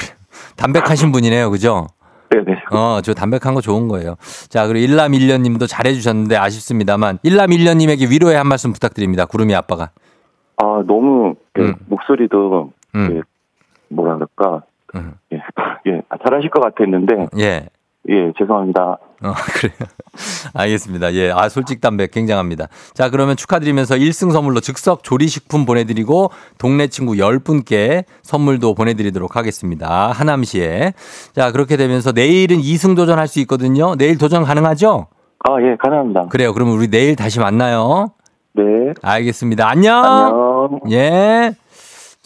담백하신 분이네요. 그죠? 네네. 어, 저 담백한 거 좋은 거예요. 자, 그리고 일남 일년 님도 잘해주셨는데 아쉽습니다만, 일남 일년 님에게 위로의 한 말씀 부탁드립니다. 구름이 아빠가. 아, 너무 예, 음. 목소리도 음. 예, 뭐라 그럴까? 음. 예, 예, 아, 잘하실 것 같았는데 예. 예, 죄송합니다. 어, 그래요. 알겠습니다. 예. 아, 솔직 담백 굉장합니다. 자, 그러면 축하드리면서 1승 선물로 즉석 조리식품 보내드리고 동네 친구 10분께 선물도 보내드리도록 하겠습니다. 하남시에. 자, 그렇게 되면서 내일은 2승 도전할 수 있거든요. 내일 도전 가능하죠? 아, 예, 가능합니다. 그래요. 그러면 우리 내일 다시 만나요. 네. 알겠습니다. 안녕. 안녕. 예.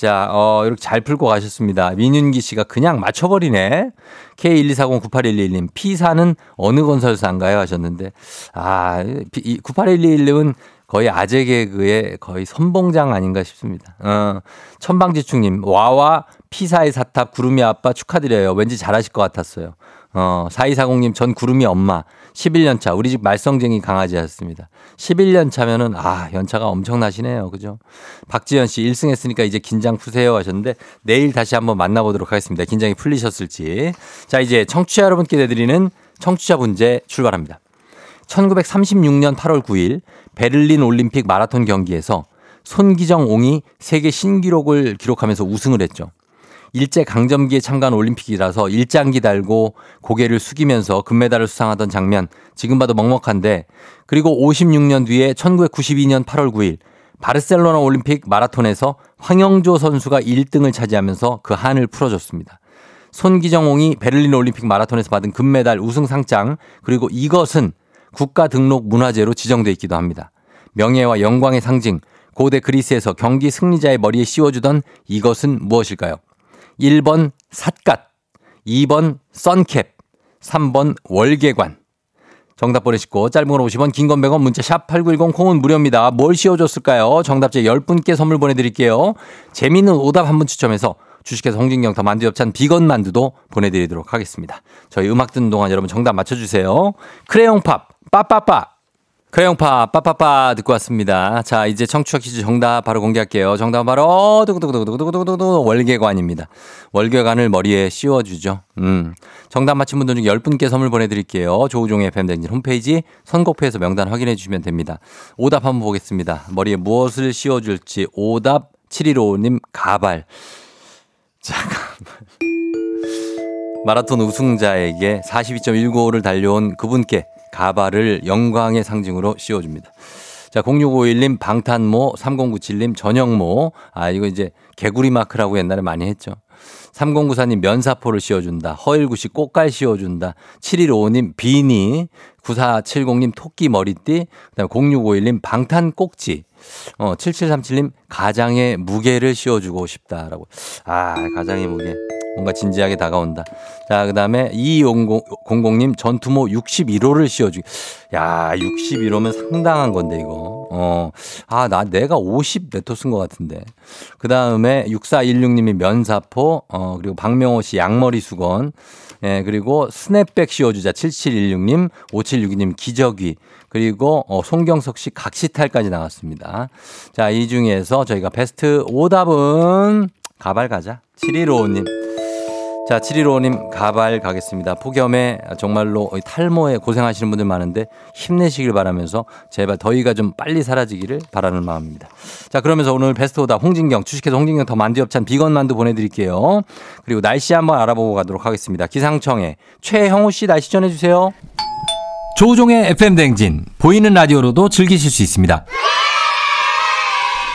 자, 어, 이렇게 잘 풀고 가셨습니다. 민윤기 씨가 그냥 맞춰버리네. K124098111님, P사는 어느 건설사인가요? 하셨는데, 아, 98111님은 거의 아재 개그의 거의 선봉장 아닌가 싶습니다. 어, 천방지축님, 와와 P사의 사탑 구름이 아빠 축하드려요. 왠지 잘하실 것 같았어요. 어, 4240님, 전 구름이 엄마. 11년 차. 우리 집 말썽쟁이 강아지였습니다. 11년 차면은, 아, 연차가 엄청나시네요. 그죠? 박지현 씨, 1승 했으니까 이제 긴장 푸세요 하셨는데, 내일 다시 한번 만나보도록 하겠습니다. 긴장이 풀리셨을지. 자, 이제 청취자 여러분께 내드리는 청취자 문제 출발합니다. 1936년 8월 9일 베를린 올림픽 마라톤 경기에서 손기정 옹이 세계 신기록을 기록하면서 우승을 했죠. 일제 강점기에 참가한 올림픽이라서 일장기 달고 고개를 숙이면서 금메달을 수상하던 장면 지금 봐도 먹먹한데 그리고 56년 뒤에 1992년 8월 9일 바르셀로나 올림픽 마라톤에서 황영조 선수가 1등을 차지하면서 그 한을 풀어줬습니다. 손기정홍이 베를린 올림픽 마라톤에서 받은 금메달 우승 상장 그리고 이것은 국가 등록 문화재로 지정돼 있기도 합니다. 명예와 영광의 상징 고대 그리스에서 경기 승리자의 머리에 씌워주던 이것은 무엇일까요? 1번 삿갓, 2번 선캡, 3번 월계관. 정답 보내시고 짧은 건 50원, 긴 건 100원, 문자 샵 8910 콩은 무료입니다. 뭘 씌워줬을까요? 정답자 10분께 선물 보내드릴게요. 재미있는 오답 한 분 추첨해서 주식회사 홍진경 더 만두 엽찬 비건 만두도 보내드리도록 하겠습니다. 저희 음악 듣는 동안 여러분 정답 맞춰주세요. 크레용팝, 빠빠빠. 크레용파 빠빠빠 듣고 왔습니다. 자, 이제 청취자 퀴즈 정답 바로 공개할게요. 정답 바로 두구두구두구두구두구두구 월계관입니다. 월계관을 머리에 씌워주죠. 음. 정답 맞힌 분들 중 10분께 선물 보내드릴게요. 조우종의 FM댕진 홈페이지 선곡표에서 명단 확인해 주시면 됩니다. 오답 한번 보겠습니다. 머리에 무엇을 씌워줄지 오답 7155님 가발. 잠깐만. 마라톤 우승자에게 42.195를 달려온 그분께 가발을 영광의 상징으로 씌워줍니다. 자, 0651님 방탄모, 3097님 전영모. 아, 이거 이제 개구리 마크라고 옛날에 많이 했죠. 3094님 면사포를 씌워준다. 허일구씨 꽃갈 씌워준다. 7155님 비니. 9470님 토끼 머리띠. 그 다음에 0651님 방탄 꼭지. 어, 7737님 가장의 무게를 씌워주고 싶다라고. 아, 가장의 무게. 뭔가 진지하게 다가온다. 자, 그 다음에 2200님 전투모 61호를 씌워주기. 야, 61호면 상당한 건데, 이거. 어, 아, 나, 내가 50 네토 쓴 것 같은데. 그 다음에 6416님이 면사포, 어, 그리고 박명호 씨 양머리 수건. 예, 그리고 스냅백 씌워주자 7716님, 5762님 기저귀. 그리고 어, 송경석 씨 각시탈까지 나왔습니다. 자, 이 중에서 저희가 베스트 오답은 가발 가자. 7155님. 자, 7155님 가발 가겠습니다. 폭염에 정말로 탈모에 고생하시는 분들 많은데 힘내시길 바라면서 제발 더위가 좀 빨리 사라지기를 바라는 마음입니다. 자, 그러면서 오늘 베스트 오답 홍진경 주식회사 홍진경 더만두 협찬 비건 만두 보내드릴게요. 그리고 날씨 한번 알아보고 가도록 하겠습니다. 기상청에 최형우 씨 날씨 전해주세요. 조우종의 FM 댕진 보이는 라디오로도 즐기실 수 있습니다.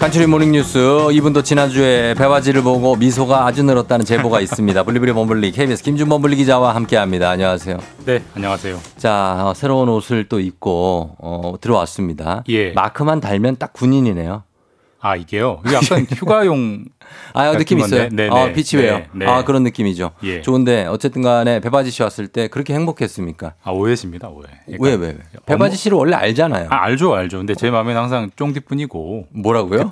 간추린 모닝뉴스 이분도 지난주에 배바지를 보고 미소가 아주 늘었다는 제보가 있습니다. 블리블리 범블리 KBS 김준 범 블리 기자와 함께합니다. 안녕하세요. 네, 안녕하세요. 자 어, 새로운 옷을 또 입고 어, 들어왔습니다. 예. 마크만 달면 딱 군인이네요. 아, 이게요. 이게 약간 휴가용 아 느낌 같은 있어요. 건데. 네네. 어, 비치웨어. 네, 네. 아 그런 느낌이죠. 예. 좋은데 어쨌든 간에 배바지 씨 왔을 때 그렇게 행복했습니까? 아, 오해십니다, 오해. 왜왜 왜? 배바지 씨를 원래 알잖아요. 아, 알죠, 알죠. 근데 제 마음에는 항상 쫑디뿐이고 뭐라고요?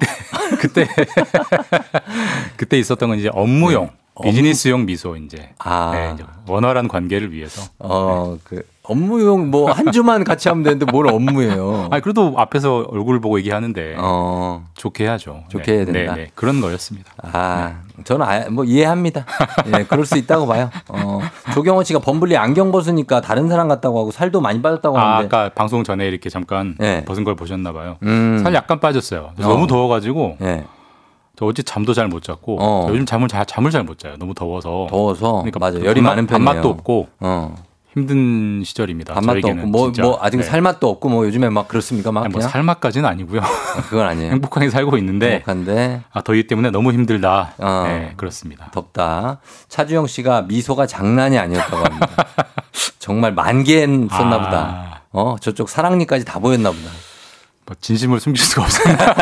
그때 그때 있었던 건 이제 업무용 비즈니스용 미소 이제, 아. 네, 이제 원활한 관계를 위해서. 어, 그 업무용 뭐 한 주만 같이 하면 되는데 뭘 업무예요? 아, 그래도 앞에서 얼굴 보고 얘기하는데 어, 좋게 해야죠. 좋게 해야 된다. 네, 네, 그런 거였습니다. 아, 저는 아, 뭐 이해합니다. 예, 그럴 수 있다고 봐요. 어, 조경호 씨가 범블리 안경 벗으니까 다른 사람 같다고 하고 살도 많이 빠졌다고 아, 하는데. 아까 방송 전에 이렇게 잠깐 네. 벗은 걸 보셨나 봐요. 음, 살 약간 빠졌어요. 어. 너무 더워가지고 예, 저 어제 잠도 잘 못 잤고 어. 저 요즘 잠을 잘 잠을 잘 못 자요. 너무 더워서. 더워서 그러니까 맞아 그 열이 밥맛- 많은 편이에요. 밥맛도 없고 어, 힘든 시절입니다. 밥맛도 없고 뭐. 뭐 아직 네. 살맛도 없고 뭐 요즘에 막 그렇습니까? 막 아니, 뭐 살맛까지는 아니고요. 아, 그건 아니에요. 행복하게 살고 있는데 행복한데 아, 더위 때문에 너무 힘들다. 어. 네, 그렇습니다. 덥다. 차주영 씨가 미소가 장난이 아니었다고 합니다. 정말 만개는 썼나 아. 보다. 어, 저쪽 사랑니까지 다 보였나 보다. 뭐 진심을 숨길 수가 없습니다.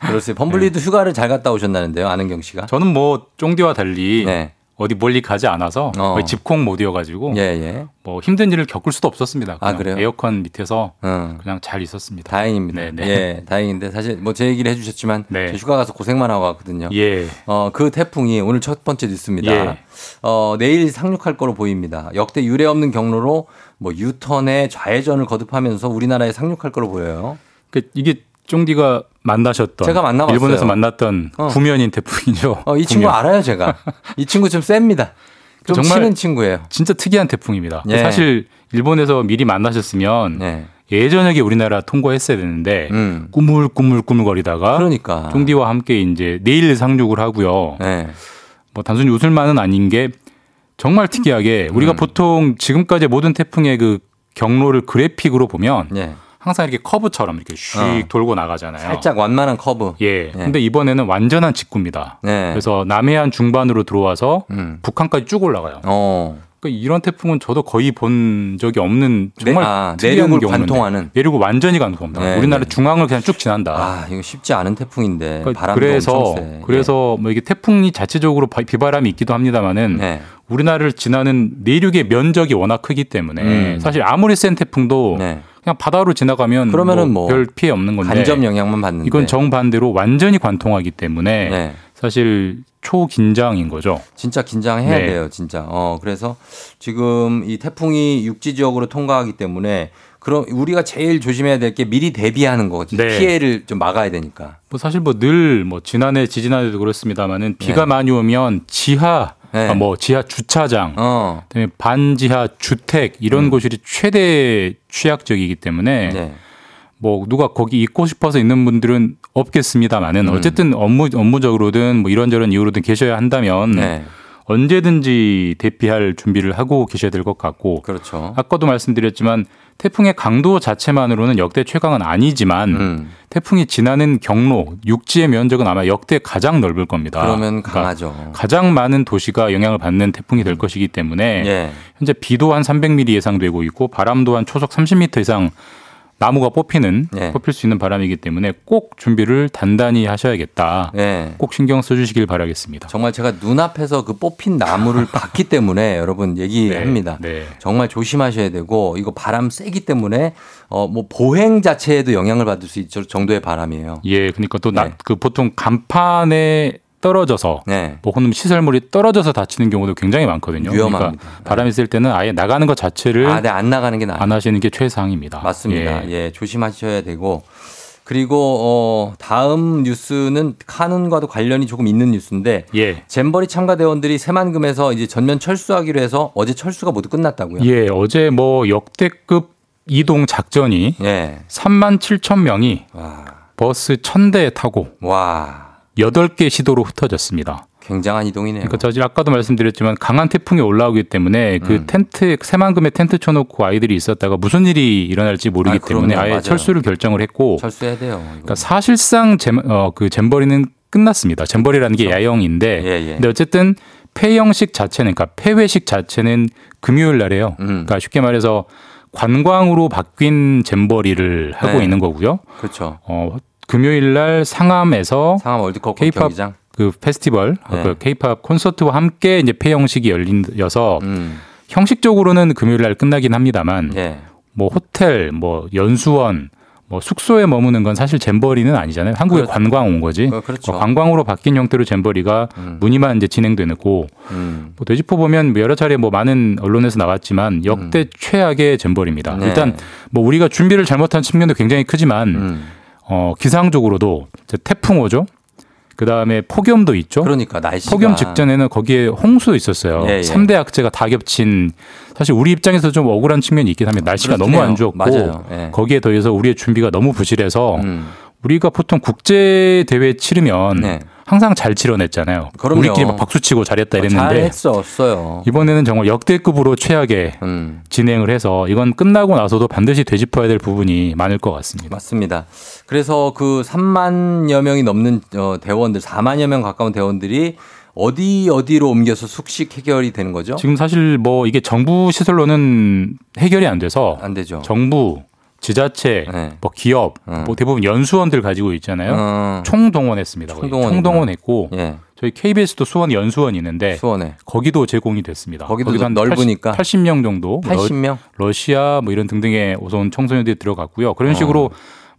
그렇어요. 범블리도 네. 휴가를 잘 갔다 오셨나는데요, 안은경 씨가. 저는 뭐 쫑디와 달리 네. 어디 멀리 가지 않아서 어. 거의 집콕 모드여가지고 예, 예. 뭐 힘든 일을 겪을 수도 없었습니다. 아, 그냥 그래요? 에어컨 밑에서 응. 그냥 잘 있었습니다. 다행입니다. 네, 네. 예, 다행인데 사실 뭐 제 얘기를 해주셨지만 네. 저 휴가 가서 고생만 하고 왔거든요. 예. 어, 그 태풍이 오늘 첫 번째 뉴스입니다. 예. 어, 내일 상륙할 거로 보입니다. 역대 유례 없는 경로로 뭐 유턴에 좌회전을 거듭하면서 우리나라에 상륙할 거로 보여요. 그 이게 쫑디가 만나셨던 제가 만나봤어요. 일본에서 만났던 어. 구면인 태풍이죠. 어, 이 친구 구면. 알아요, 제가. 이 친구 좀 셉니다. 좀 정말 치는 친구예요. 진짜 특이한 태풍입니다. 예. 사실 일본에서 미리 만나셨으면 네. 예전에 우리나라 통과했어야 되는데 음. 꾸물꾸물꾸물거리다가 그러니까. 쫑디와 함께 이제 내일 상륙을 하고요. 네. 뭐 단순히 웃을만은 아닌 게 정말 특이하게 우리가 음. 보통 지금까지 모든 태풍의 그 경로를 그래픽으로 보면 네. 항상 이렇게 커브처럼 이렇게 슉 어. 돌고 나가잖아요. 살짝 완만한 커브. 예. 네. 근데 이번에는 완전한 직구입니다. 네. 그래서 남해안 중반으로 들어와서 음. 북한까지 쭉 올라가요. 어. 그러니까 이런 태풍은 저도 거의 본 적이 없는 정말 네, 아, 내륙을 경우인데. 관통하는. 내륙을 완전히 관통합니다. 네, 우리나라 네. 중앙을 그냥 쭉 지난다. 아, 이거 쉽지 않은 태풍인데. 그러니까 바람도 그래서 엄청 세. 예. 그래서 뭐 이게 태풍이 자체적으로 바- 비바람이 있기도 합니다만은 네. 우리나라를 지나는 내륙의 면적이 워낙 크기 때문에 음. 사실 아무리 센 태풍도 네. 그냥 바다로 지나가면 그러면은 뭐 별 피해 없는 건데 간접 영향만 받는데. 이건 정반대로 완전히 관통하기 때문에 네. 사실 초긴장인 거죠. 진짜 긴장해야 네. 돼요, 진짜. 어, 그래서 지금 이 태풍이 육지 지역으로 통과하기 때문에 그럼 우리가 제일 조심해야 될 게 미리 대비하는 거지. 네. 피해를 좀 막아야 되니까. 뭐 사실 뭐 늘뭐 지난해 지지난해도 그렇습니다만은 비가 네. 많이 오면 지하 네. 아, 뭐 지하 주차장 어. 반지하 주택 이런 곳이 최대 취약적이기 때문에 네. 뭐 누가 거기 있고 싶어서 있는 분들은 없겠습니다만은 음. 어쨌든 업무 업무적으로든 뭐 이런저런 이유로든 계셔야 한다면 네. 언제든지 대피할 준비를 하고 계셔야 될 것 같고 그렇죠. 아까도 말씀드렸지만 태풍의 강도 자체만으로는 역대 최강은 아니지만 음. 태풍이 지나는 경로 육지의 면적은 아마 역대 가장 넓을 겁니다. 그러면 그러니까 강하죠. 가장 많은 도시가 영향을 받는 태풍이 될 것이기 때문에 예. 현재 비도 한 300mm 예상되고 있고 바람도 한 초속 30m 이상 나무가 뽑히는 예. 뽑힐 수 있는 바람이기 때문에 꼭 준비를 단단히 하셔야겠다. 예. 꼭 신경 써주시길 바라겠습니다. 정말 제가 눈앞에서 그 뽑힌 나무를 봤기 때문에 여러분 얘기합니다. 네. 정말 조심하셔야 되고 이거 바람 세기 때문에 어 뭐 보행 자체에도 영향을 받을 수 있을 정도의 바람이에요. 예, 그러니까 또 나, 네. 그 보통 간판에 떨어져서 네. 뭐 혹은 시설물이 떨어져서 다치는 경우도 굉장히 많거든요. 위험합니다. 그러니까 바람이 쓸 때는 아예 나가는 것 자체를 아, 네, 안 나가는 게 나아요. 안 하시는 게 최상입니다. 맞습니다. 예. 예. 조심하셔야 되고 그리고 어 다음 뉴스는 카눈과도 관련이 조금 있는 뉴스인데 예. 잼버리 참가 대원들이 새만금에서 이제 전면 철수하기로 해서 어제 철수가 모두 끝났다고요. 예, 어제 뭐 역대급 이동 작전이 예. 3만 7천 명이 와. 버스 1000대 타고 와. 8개 시도로 흩어졌습니다. 굉장한 이동이네요. 그러니까 저 아까도 말씀드렸지만 강한 태풍이 올라오기 때문에 그 음. 텐트 새만금에 텐트 쳐놓고 아이들이 있었다가 무슨 일이 일어날지 모르기 아. 때문에 아예 맞아요. 철수를 결정을 했고 철수해야 돼요. 이거. 그러니까 사실상 잼, 어, 그 잼버리는 끝났습니다. 잼버리라는 게 야영인데 예, 예. 근데 어쨌든 폐영식 자체는 그러니까 폐회식 자체는 금요일 날에요. 음. 그러니까 쉽게 말해서 관광으로 바뀐 잼버리를 하고 네. 있는 거고요. 그렇죠. 어, 금요일 날 상암에서 상암 월드컵 경기장. 그 페스티벌, 네. 그 케이팝 콘서트와 함께 이제 폐영식이 열린여서 음. 형식적으로는 금요일 날 끝나긴 합니다만 예. 뭐 호텔, 뭐 연수원, 뭐 숙소에 머무는 건 사실 잼버리는 아니잖아요. 한국에 그렇죠. 관광 온 거지. 어, 그렇죠. 뭐 관광으로 바뀐 형태로 잼버리가 음. 문의만 이제 진행되고 음. 뭐 돼지포 보면 뭐 여러 차례 뭐 많은 언론에서 나왔지만 역대 최악의 잼버리입니다. 네. 일단 뭐 우리가 준비를 잘못한 측면도 굉장히 크지만 음. 어 기상적으로도 이제 태풍 오죠. 그 다음에 폭염도 있죠. 그러니까 날씨가 폭염 직전에는 거기에 홍수도 있었어요. 예, 예. 삼 3대 악재가 다 겹친 사실 우리 입장에서 좀 억울한 측면이 있긴 합니다. 날씨가 너무 해요. 안 좋고 맞아요. 예. 거기에 더해서 우리의 준비가 너무 부실해서 음. 우리가 보통 국제 대회 치르면 네. 항상 잘 치러냈잖아요. 그럼요. 우리끼리 막 박수 치고 잘했다 이랬는데 잘했었어요. 이번에는 정말 역대급으로 최악의 음. 진행을 해서 이건 끝나고 나서도 반드시 되짚어야 될 부분이 많을 것 같습니다. 맞습니다. 그래서 그 3만여 명이 넘는 어, 대원들, 4만여 명 가까운 대원들이 어디 어디로 옮겨서 숙식 해결이 되는 거죠? 지금 사실 뭐 이게 정부 시설로는 해결이 안 돼서 안 되죠. 정부, 지자체, 네. 뭐 기업, 음. 뭐 대부분 연수원들 가지고 있잖아요. 어, 총동원했습니다. 총동원이구나. 총동원 했고 예, 저희 KBS도 수원 연수원이 있는데 수원에 거기도 제공이 됐습니다. 거기도 한 넓으니까. 80, 명 정도 러- 80명. 러시아 뭐 이런 등등의 우선 청소년들이 들어갔고요. 그런 어. 식으로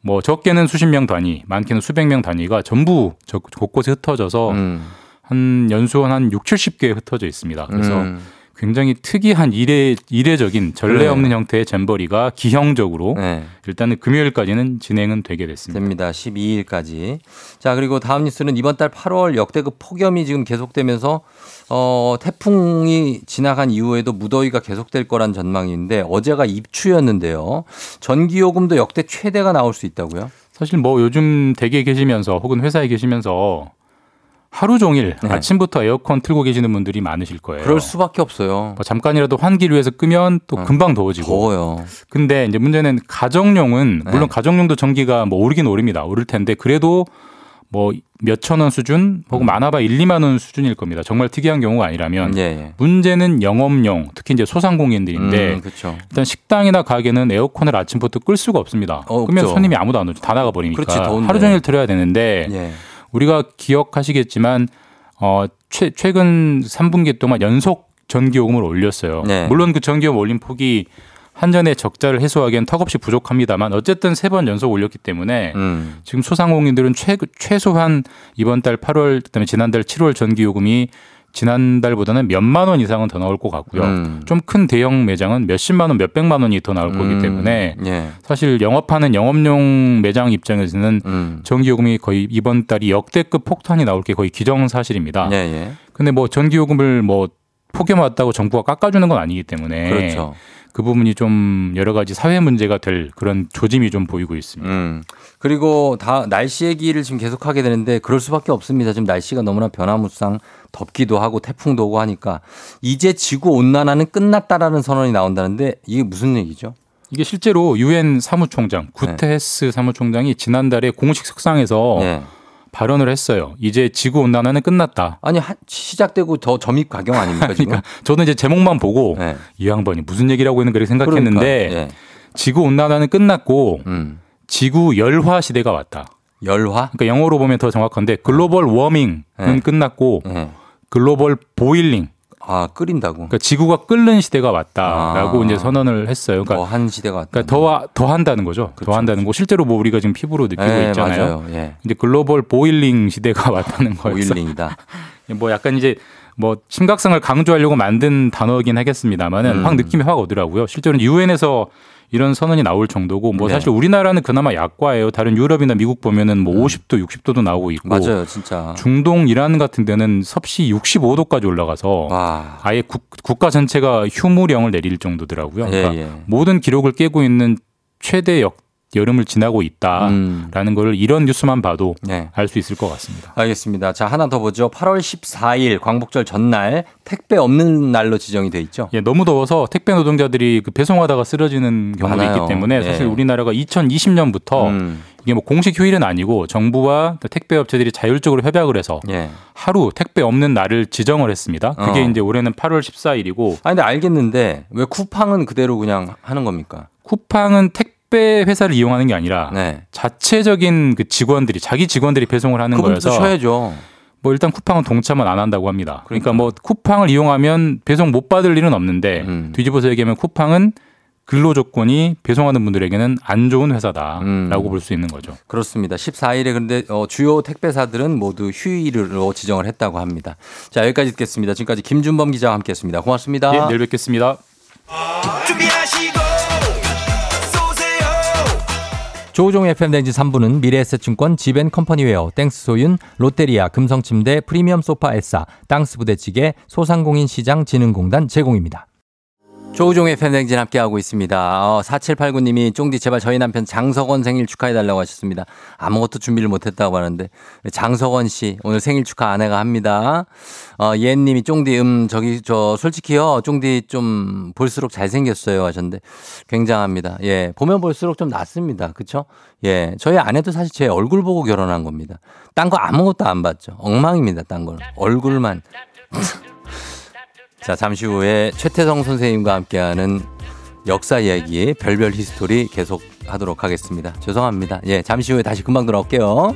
뭐 적게는 수십 명 단위, 많게는 수백 명 단위가 전부 저 곳곳에 흩어져서 음, 한 연수원 한 6, 70개 흩어져 있습니다. 그래서 음, 굉장히 특이한 이례 이례적인 전례 그래. 없는 형태의 잼버리가 기형적으로 네. 일단은 금요일까지는 진행은 되게 됐습니다. 됩니다. 12일까지. 자, 그리고 다음 뉴스는 이번 달 8월 역대급 폭염이 지금 계속되면서 어, 태풍이 지나간 이후에도 무더위가 계속될 거란 전망인데 어제가 입추였는데요. 전기요금도 역대 최대가 나올 수 있다고요? 사실 뭐 요즘 댁에 계시면서 혹은 회사에 계시면서 하루 종일 네. 아침부터 에어컨 틀고 계시는 분들이 많으실 거예요. 그럴 수밖에 없어요. 뭐 잠깐이라도 환기를 위해서 끄면 또 어, 금방 더워지고. 더워요. 근데 이제 문제는 가정용은 네. 물론 가정용도 전기가 뭐 오르긴 오릅니다. 오를 텐데 그래도 뭐 몇천 원 수준 혹은 많아봐 1, 2만 원 수준일 겁니다. 정말 특이한 경우가 아니라면 예, 예. 문제는 영업용 특히 이제 소상공인들인데 음, 그렇죠. 일단 식당이나 가게는 에어컨을 아침부터 끌 수가 없습니다. 어, 끄면. 손님이 아무도 안 오죠. 다 나가 버리니까. 하루 종일 틀어야 되는데 예. 우리가 기억하시겠지만 어 최, 최근 3분기 동안 연속 전기요금을 올렸어요. 네. 물론 그 전기요금 올린 폭이 한전의 적자를 해소하기엔 턱없이 부족합니다만 어쨌든 세 번 연속 올렸기 때문에 음. 지금 소상공인들은 최, 최소한 이번 달 8월 그다음에 지난달 7월 전기요금이 지난달보다는 몇만 원 이상은 더 나올 것 같고요. 음. 좀큰 대형 매장은 몇십만 원, 몇백만 원이 더 나올 거기 음, 때문에 예. 사실 영업하는 영업용 매장 입장에서는 음. 전기요금이 거의 이번 달이 역대급 폭탄이 나올 게 거의 기정사실입니다. 예, 예. 근데 뭐 전기요금을 뭐 폭염왔다고 정부가 깎아주는 건 아니기 때문에 그렇죠. 그 부분이 좀 여러 가지 사회 문제가 될 그런 조짐이 좀 보이고 있습니다. 음. 그리고 다 날씨 얘기를 지금 계속 하게 되는데 그럴 수밖에 없습니다. 지금 날씨가 너무나 변화무쌍 덥기도 하고 태풍도 오고 하니까 이제 지구 온난화는 끝났다라는 선언이 나온다는데 이게 무슨 얘기죠? 이게 실제로 유엔 사무총장 구테스 사무총장이 지난달에 공식 석상에서 네. 발언을 했어요. 이제 지구 온난화는 끝났다. 아니 하- 시작되고 더 점입 가경 아닙니까? 그러니까 저는 이제 제목만 보고 네. 이 양반이 무슨 얘기를 하고 있는 그렇게 생각했는데 그러니까, 예. 지구 온난화는 끝났고 음. 지구 열화 시대가 왔다. 열화? 그러니까 영어로 보면 더 정확한데 글로벌 워밍은 네. 끝났고 예. 글로벌 보일링 아 끓인다고. 그러니까 지구가 끓는 시대가 왔다라고 아. 이제 선언을 했어요. 그러니까, 더한 시대가 왔다. 그러니까 더, 더 한다는 거죠. 더 한다는 거. 실제로 뭐 우리가 지금 피부로 느끼고 예, 있잖아요. 맞아요. 예. 이제 글로벌 보일링 시대가 왔다는 거예요. 오일링이다. 뭐 약간 이제 뭐 심각성을 강조하려고 만든 단어이긴 하겠습니다만은 음. 확 느낌이 확 오더라고요. 실제로는 유엔에서 이런 선언이 나올 정도고 뭐 네. 사실 우리나라는 그나마 약과예요. 다른 유럽이나 미국 보면은 뭐 50도, 60도도 나오고 있고 음. 맞아요, 진짜. 중동 이란 같은 데는 섭씨 65도까지 올라가서 와. 아예 국, 국가 전체가 휴무령을 내릴 정도더라고요. 예, 그러니까 예. 모든 기록을 깨고 있는 최대 역, 여름을 지나고 있다라는 음. 거를 이런 뉴스만 봐도 네. 알수 있을 것 같습니다. 알겠습니다. 자, 하나 더 보죠. 8월 14일 광복절 전날 택배 없는 날로 지정이 돼 있죠. 예, 너무 더워서 택배 노동자들이 그 배송하다가 쓰러지는 경우도 많아요. 있기 때문에 예. 사실 우리나라가 2020년부터 음. 이게 뭐 공식 휴일은 아니고 정부와 택배 업체들이 자율적으로 협약을 해서 예. 하루 택배 없는 날을 지정을 했습니다. 그게 어. 이제 올해는 8월 14일이고 아 근데 알겠는데 왜 쿠팡은 그대로 그냥 하는 겁니까? 쿠팡은 택 배 회사를 이용하는 게 아니라 네. 자체적인 그 직원들이 자기 직원들이 배송을 하는 거여서 쉬어야죠. 뭐 일단 쿠팡은 동참은 안 한다고 합니다. 그러니까, 그러니까. 뭐 쿠팡을 이용하면 배송 못 받을 일은 없는데 음. 뒤집어서 얘기하면 쿠팡은 근로 조건이 배송하는 분들에게는 안 좋은 회사다라고 음. 볼수 있는 거죠. 그렇습니다. 14일에 근데 어, 주요 택배사들은 모두 휴일로 지정을 했다고 합니다. 자 여기까지 듣겠습니다. 지금까지 김준범 기자와 함께했습니다. 고맙습니다. 예, 내일 뵙겠습니다. 준비하시고 조우종 FM 댕진 3부는 미래에셋증권 지벤컴퍼니웨어 땡스 소윤 롯데리아 금성침대 프리미엄 소파 에싸 땅스 부대찌개 소상공인 시장 진흥공단 제공입니다. 조우종의 FM댕진 함께하고 있습니다. 어, 4789님이 쫑디 제발 저희 남편 장석원 생일 축하해달라고 하셨습니다. 아무것도 준비를 못했다고 하는데 장석원 씨 오늘 생일 축하 아내가 합니다. 어, 예님이 쫑디 음 저기 저 솔직히요 쫑디 좀 볼수록 잘생겼어요 하셨는데 굉장합니다. 예 보면 볼수록 좀 낫습니다. 그쵸? 예 저희 아내도 사실 제 얼굴 보고 결혼한 겁니다. 딴 거 아무것도 안 봤죠. 엉망입니다. 딴건 얼굴만. 자, 잠시 후에 최태성 선생님과 함께하는 역사 이야기 별별 히스토리 계속 하도록 하겠습니다. 죄송합니다. 예, 잠시 후에 다시 금방 돌아올게요.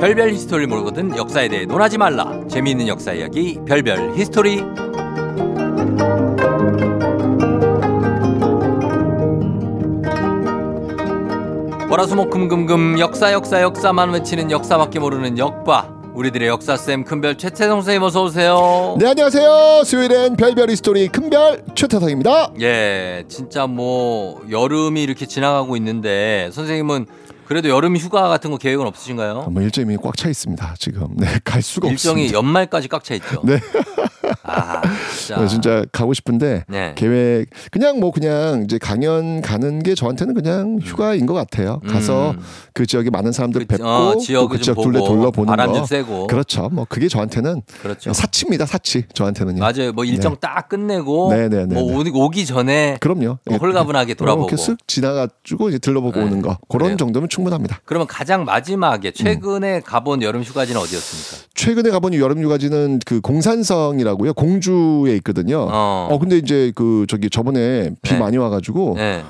별별 히스토리를 모르거든 역사에 대해 논하지 말라. 재미있는 역사 이야기 별별 히스토리. 월화수목금금금 역사 역사 역사만 외치는 역사밖에 모르는 역바 우리들의 역사쌤 큰별 최태성 선생님 어서 오세요. 네 안녕하세요. 수요일엔 별별 히스토리 큰별 최태성입니다. 예, 진짜 뭐 여름이 이렇게 지나가고 있는데 선생님은 그래도 여름 휴가 같은 거 계획은 없으신가요? 뭐 일정이 꽉 차 있습니다. 지금 네, 갈 수가 일정이 없습니다. 연말까지 꽉 차 있죠. 네. 아, 네, 진짜 가고 싶은데 네. 계획 그냥 뭐 그냥 이제 강연 가는 게 저한테는 그냥 휴가인 것 같아요. 가서 음. 그 지역에 많은 사람들 뵙고 어, 그좀 지역 둘레 바람 거. 좀 쐬고. 그렇죠. 뭐 그게 저한테는 그렇죠. 사치입니다. 사치 저한테는요. 맞아요. 뭐 일정 네. 딱 끝내고 네, 네, 네, 뭐 네. 오기, 오기 전에 그럼요. 뭐 홀가분하게 돌아보고. 이렇게 쓱 지나가지고 이제 들러보고 오는 거 그런 그래요. 정도면 충분합니다. 그러면 가장 음. 마지막에 최근에 가본 여름 휴가지는 어디였습니까? 최근에 가본 여름 휴가지는 그 공산성이라고 요. 공주에 있거든요. 어. 어, 근데 이제 그 저기 저번에 비 네. 많이 와가지고 네.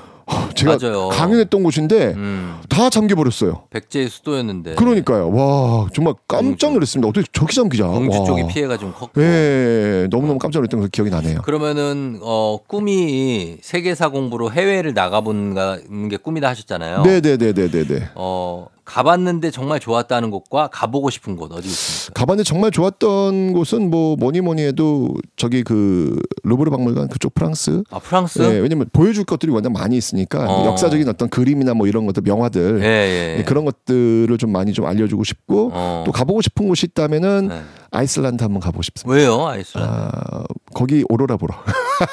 제가 맞아요. 강연했던 곳인데 음. 다 잠겨 버렸어요. 백제의 수도였는데. 그러니까요. 와 정말 깜짝 놀랐습니다. 어떻게 저렇게 잠기자. 공주 와. 쪽이 피해가 좀 컸고. 예, 너무너무 깜짝 놀랐던 그 기억이 나네요. 그러면은 어 꿈이 세계사 공부로 해외를 나가본 게 꿈이다 하셨잖아요. 네네네네네네. 어 가봤는데 정말 좋았다는 곳과 가보고 싶은 곳 어디 있습니까? 가봤는데 정말 좋았던 곳은 뭐 뭐니 뭐니 해도 저기 그 루브르 박물관 그쪽 프랑스. 아 프랑스? 네, 왜냐면 보여줄 것들이 워낙 많이 있으니까 어. 역사적인 어떤 그림이나 뭐 이런 것들 명화들 예, 예. 네, 그런 것들을 좀 많이 좀 알려주고 싶고 어. 또 가보고 싶은 곳이 있다면은 네. 아이슬란드 한번 가보고 싶습니다. 왜요 아이슬란드? 아, 거기 오로라 보러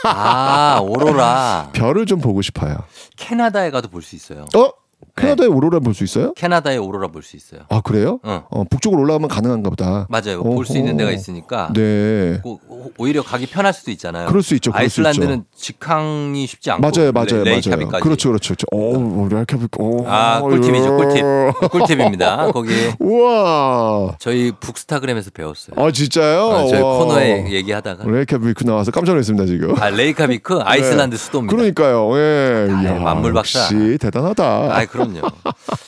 아 오로라. 별을 좀 보고 싶어요. 캐나다에 가도 볼 수 있어요. 어? 캐나다에 오로라 볼 수 있어요? 캐나다에 오로라 볼 수 있어요. 아 그래요? 어. 어, 북쪽으로 올라가면 가능한가 보다. 맞아요. 볼 수 있는. 데가 있으니까. 네. 오- 오히려 가기 편할 수도 있잖아요. 그럴 수 있죠, 그럴 수 아이슬란드는 직항이 쉽지 않고 맞아요, 맞아요, 레, 맞아요. 그렇죠, 그렇죠, 그렇죠. 오, 레이캬비크. 오, 아 꿀팁이죠, 꿀팁. 꿀팁입니다. 거기 우와. 저희 북스타그램에서 배웠어요. 아 진짜요? 어, 저희 와. 코너에 얘기하다가 레이캬비크 나와서 깜짝 놀랐습니다 지금. 아 레이캬비크 아이슬란드 수도입니다. 그러니까. 그러니까요. 예. 아, 이야, 만물 박사. 역시 대단하다. 아 그럼 요.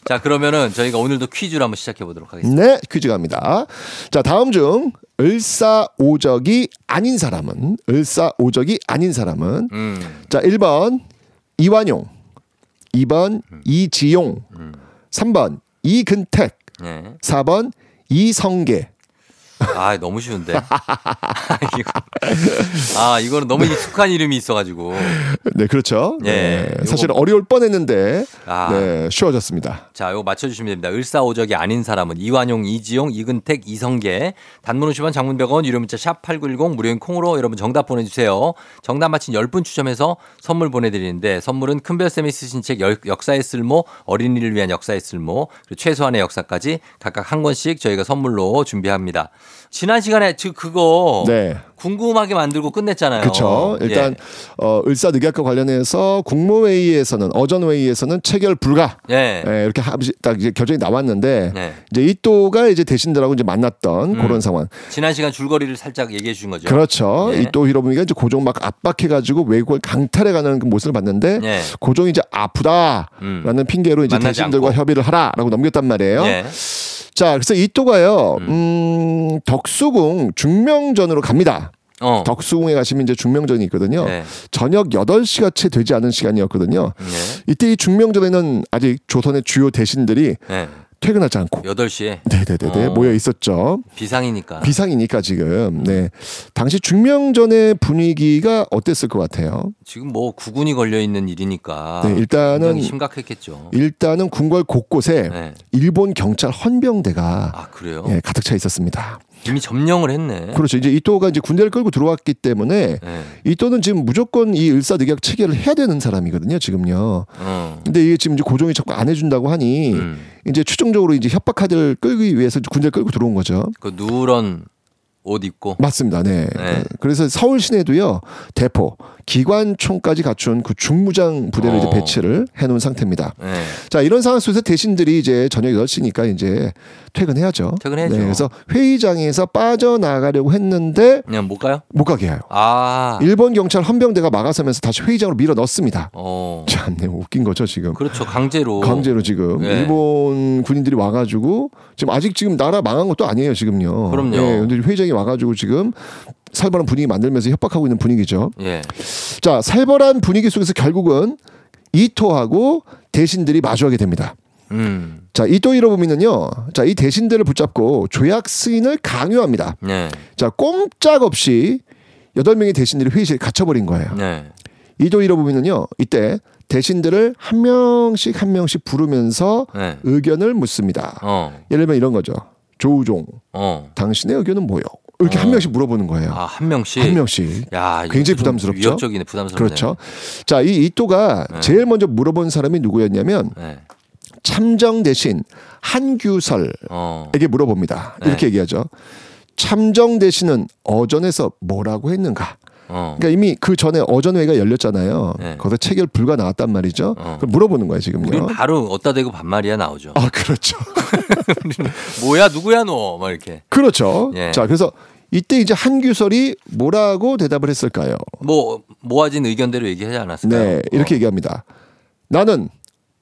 자 그러면은 저희가 오늘도 퀴즈를 한번 시작해 보도록 하겠습니다. 네, 퀴즈 갑니다. 자, 다음 중 을사오적이 아닌 사람은 을사오적이 아닌 사람은 음, 자, 1번 이완용, 2번 이지용, 3번 이근택, 네. 4번 이성계. 아 너무 쉬운데. 이거, 아 이거는 너무 익숙한 이름이 있어가지고. 네, 그렇죠. 예, 네, 사실 요거- 어려울 뻔했는데 아. 네, 쉬워졌습니다. 자, 이거 맞춰주시면 됩니다. 을사오적이 아닌 사람은 이완용, 이지용, 이근택, 이성계. 단문 50원, 장문 100원, 유료 문자 샵 8910 무료인 콩으로 여러분 정답 보내주세요. 정답 맞힌 10분 추첨해서 선물 보내드리는데 선물은 큰별쌤이 쓰신 책 역- 역사의 쓸모, 어린이를 위한 역사의 쓸모, 그리고 최소한의 역사까지 각각 한 권씩 저희가 선물로 준비합니다. 지난 시간에 저 그거 네. 궁금하게 만들고 끝냈잖아요. 그렇죠. 일단 예. 어, 을사늑약과 관련해서 국무회의에서는 어전회의에서는 체결 불가. 예. 예, 이렇게 하- 딱 이제 결정이 나왔는데 네. 이제 이또가 이제 대신들하고 이제 만났던 음. 그런 상황. 지난 시간 줄거리를 살짝 얘기해 주신 거죠. 그렇죠. 네. 이또 히로부미가 이제 고종 막 압박해가지고 외국을 강탈해가는 그 모습을 봤는데 네. 고종이 이제 아프다라는 음. 핑계로 이제 대신들과 않고. 협의를 하라라고 넘겼단 말이에요. 예. 자, 그래서 이 또가요, 음, 덕수궁 중명전으로 갑니다. 어. 덕수궁에 가시면 이제 중명전이 있거든요. 네. 저녁 8시가 채 되지 않은 시간이었거든요. 네. 이때 이 중명전에는 아직 조선의 주요 대신들이 네. 퇴근하지 않고 8시에 네네네 어. 모여 있었죠. 비상이니까. 비상이니까 지금 네 당시 중명전의 분위기가 어땠을 것 같아요? 지금 뭐 구군이 걸려 있는 일이니까 네, 일단은 심각했겠죠. 일단은 궁궐 곳곳에 네. 일본 경찰 헌병대가 아 그래요? 예, 가득 차 있었습니다. 이미 점령을 했네. 그렇죠. 이제 이또가 이제 군대를 끌고 들어왔기 때문에 네. 이또는 지금 무조건 이 을사늑약 체계를 해야 되는 사람이거든요. 지금요. 어. 근데 이게 지금 이제 고종이 자꾸 안 해준다고 하니 음. 이제 최종적으로 이제 협박 카드를 끌기 위해서 군대를 끌고 들어온 거죠. 그 누런 옷 입고. 맞습니다. 네. 네. 그래서 서울 시내도요 대포, 기관총까지 갖춘 그 중무장 부대를 이제 어. 배치를 해놓은 상태입니다. 네. 자 이런 상황 속에서 대신들이 이제 저녁 8시니까 이제 퇴근해야죠. 퇴근해야죠. 네, 그래서 회의장에서 빠져나가려고 했는데 그냥 못 가요? 못 가게 해요. 아. 일본 경찰 헌병대가 막아서면서 다시 회의장으로 밀어 넣습니다. 어. 참, 네, 웃긴 거죠 지금. 그렇죠. 강제로. 강제로 지금 네. 일본 군인들이 와가지고 지금 아직 지금 나라 망한 것도 아니에요 지금요. 그럼요. 네, 근데 회의장에 와가지고 지금 살벌한 분위기 만들면서 협박하고 있는 분위기죠. 예. 자 살벌한 분위기 속에서 결국은 이토하고 대신들이 마주하게 됩니다. 음. 자 이토 히로부미는요. 자 이 대신들을 붙잡고 조약 승인을 강요합니다. 네. 자 꼼짝없이 여덟 명의 대신들이 회의실에 갇혀버린 거예요. 네. 이도 히로부미는요. 이때 대신들을 한 명씩 한 명씩 부르면서 네. 의견을 묻습니다. 어. 예를 들면 이런 거죠. 조우종, 어. 당신의 의견은 뭐요? 이렇게 한 명씩 물어보는 거예요. 아, 한 명씩. 한 명씩. 야, 굉장히 좀 부담스럽죠. 위협적이네, 부담스럽네. 그렇죠. 자, 이 이또가 네. 제일 먼저 물어본 사람이 누구였냐면 네. 참정 대신 한규설에게 어. 물어봅니다. 네. 이렇게 얘기하죠. 참정 대신은 어전에서 뭐라고 했는가? 어. 그러니까 이미 그 전에 어전회가 열렸잖아요. 네. 거기서 체결 불가 나왔단 말이죠. 그걸 물어보는 거예요 지금요. 우리 바로 어따 대고 반말이야 나오죠. 아 그렇죠. 뭐야 누구야 너? 막 이렇게. 그렇죠. 예. 자 그래서 이때 이제 한규설이 뭐라고 대답을 했을까요? 뭐 모아진 의견대로 얘기하지 않았을까요? 네, 이렇게 얘기합니다. 나는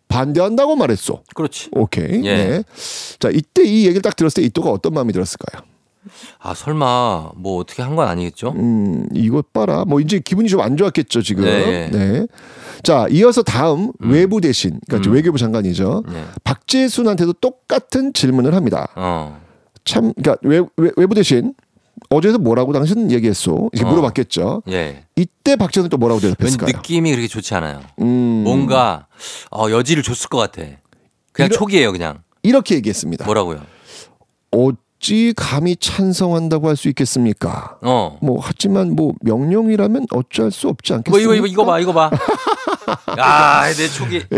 반대한다고 말했어. 그렇지. 오케이. 예. 네. 자 이때 이 얘기를 딱 들었을 때 이또가 어떤 마음이 들었을까요? 아 설마 뭐 어떻게 한 건 아니겠죠? 음, 이것 봐라. 뭐 이제 기분이 좀 안 좋았겠죠 지금. 네. 네. 자 이어서 다음 외부 대신, 그러니까 음. 외교부 장관이죠. 네. 박재순한테도 똑같은 질문을 합니다. 어. 참, 그러니까 외, 외, 외부 대신 어제도 뭐라고 당신 얘기했어? 이렇게 어. 물어봤겠죠. 예. 이때 박재순 또 뭐라고 대답했을까요? 느낌이 그렇게 좋지 않아요. 음, 뭔가 어, 여지를 줬을 것 같아. 그냥 이러- 촉이에요, 그냥. 이렇게 얘기했습니다. 뭐라고요? 어 찌 감히 찬성한다고 할 수 있겠습니까? 어. 뭐 하지만 뭐 명령이라면 어찌할 수 없지 뭐 않겠습니까? 이거 이거 이거 봐, 이거 봐. 야, 내 촉이.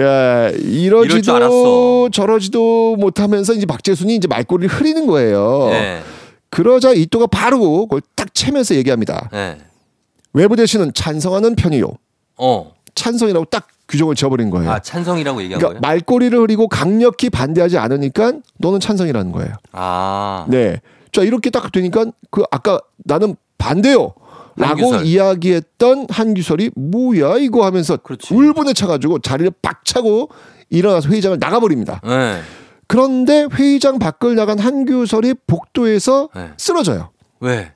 줄 이러지도. 저러지도 못하면서 이제 박재순이 이제 말꼬리를 흐리는 거예요. 예. 그러자 이또가 바로 그걸 딱 채면서 얘기합니다. 예. 외부 대신은 찬성하는 편이요. 어. 찬성이라고 딱 규정을 지어버린 거예요. 아, 찬성이라고 얘기한 그러니까 거예요? 말꼬리를 흐리고 강력히 반대하지 않으니까 너는 찬성이라는 거예요. 아. 네. 자 이렇게 딱 되니까 그 아까 나는 반대요. 라고 한규설. 이야기했던 한규설이 뭐야 이거 하면서 울분에 차가지고 자리를 빡 차고 일어나서 회의장을 나가버립니다. 네. 그런데 회의장 밖을 나간 한규설이 복도에서 네. 쓰러져요. 왜?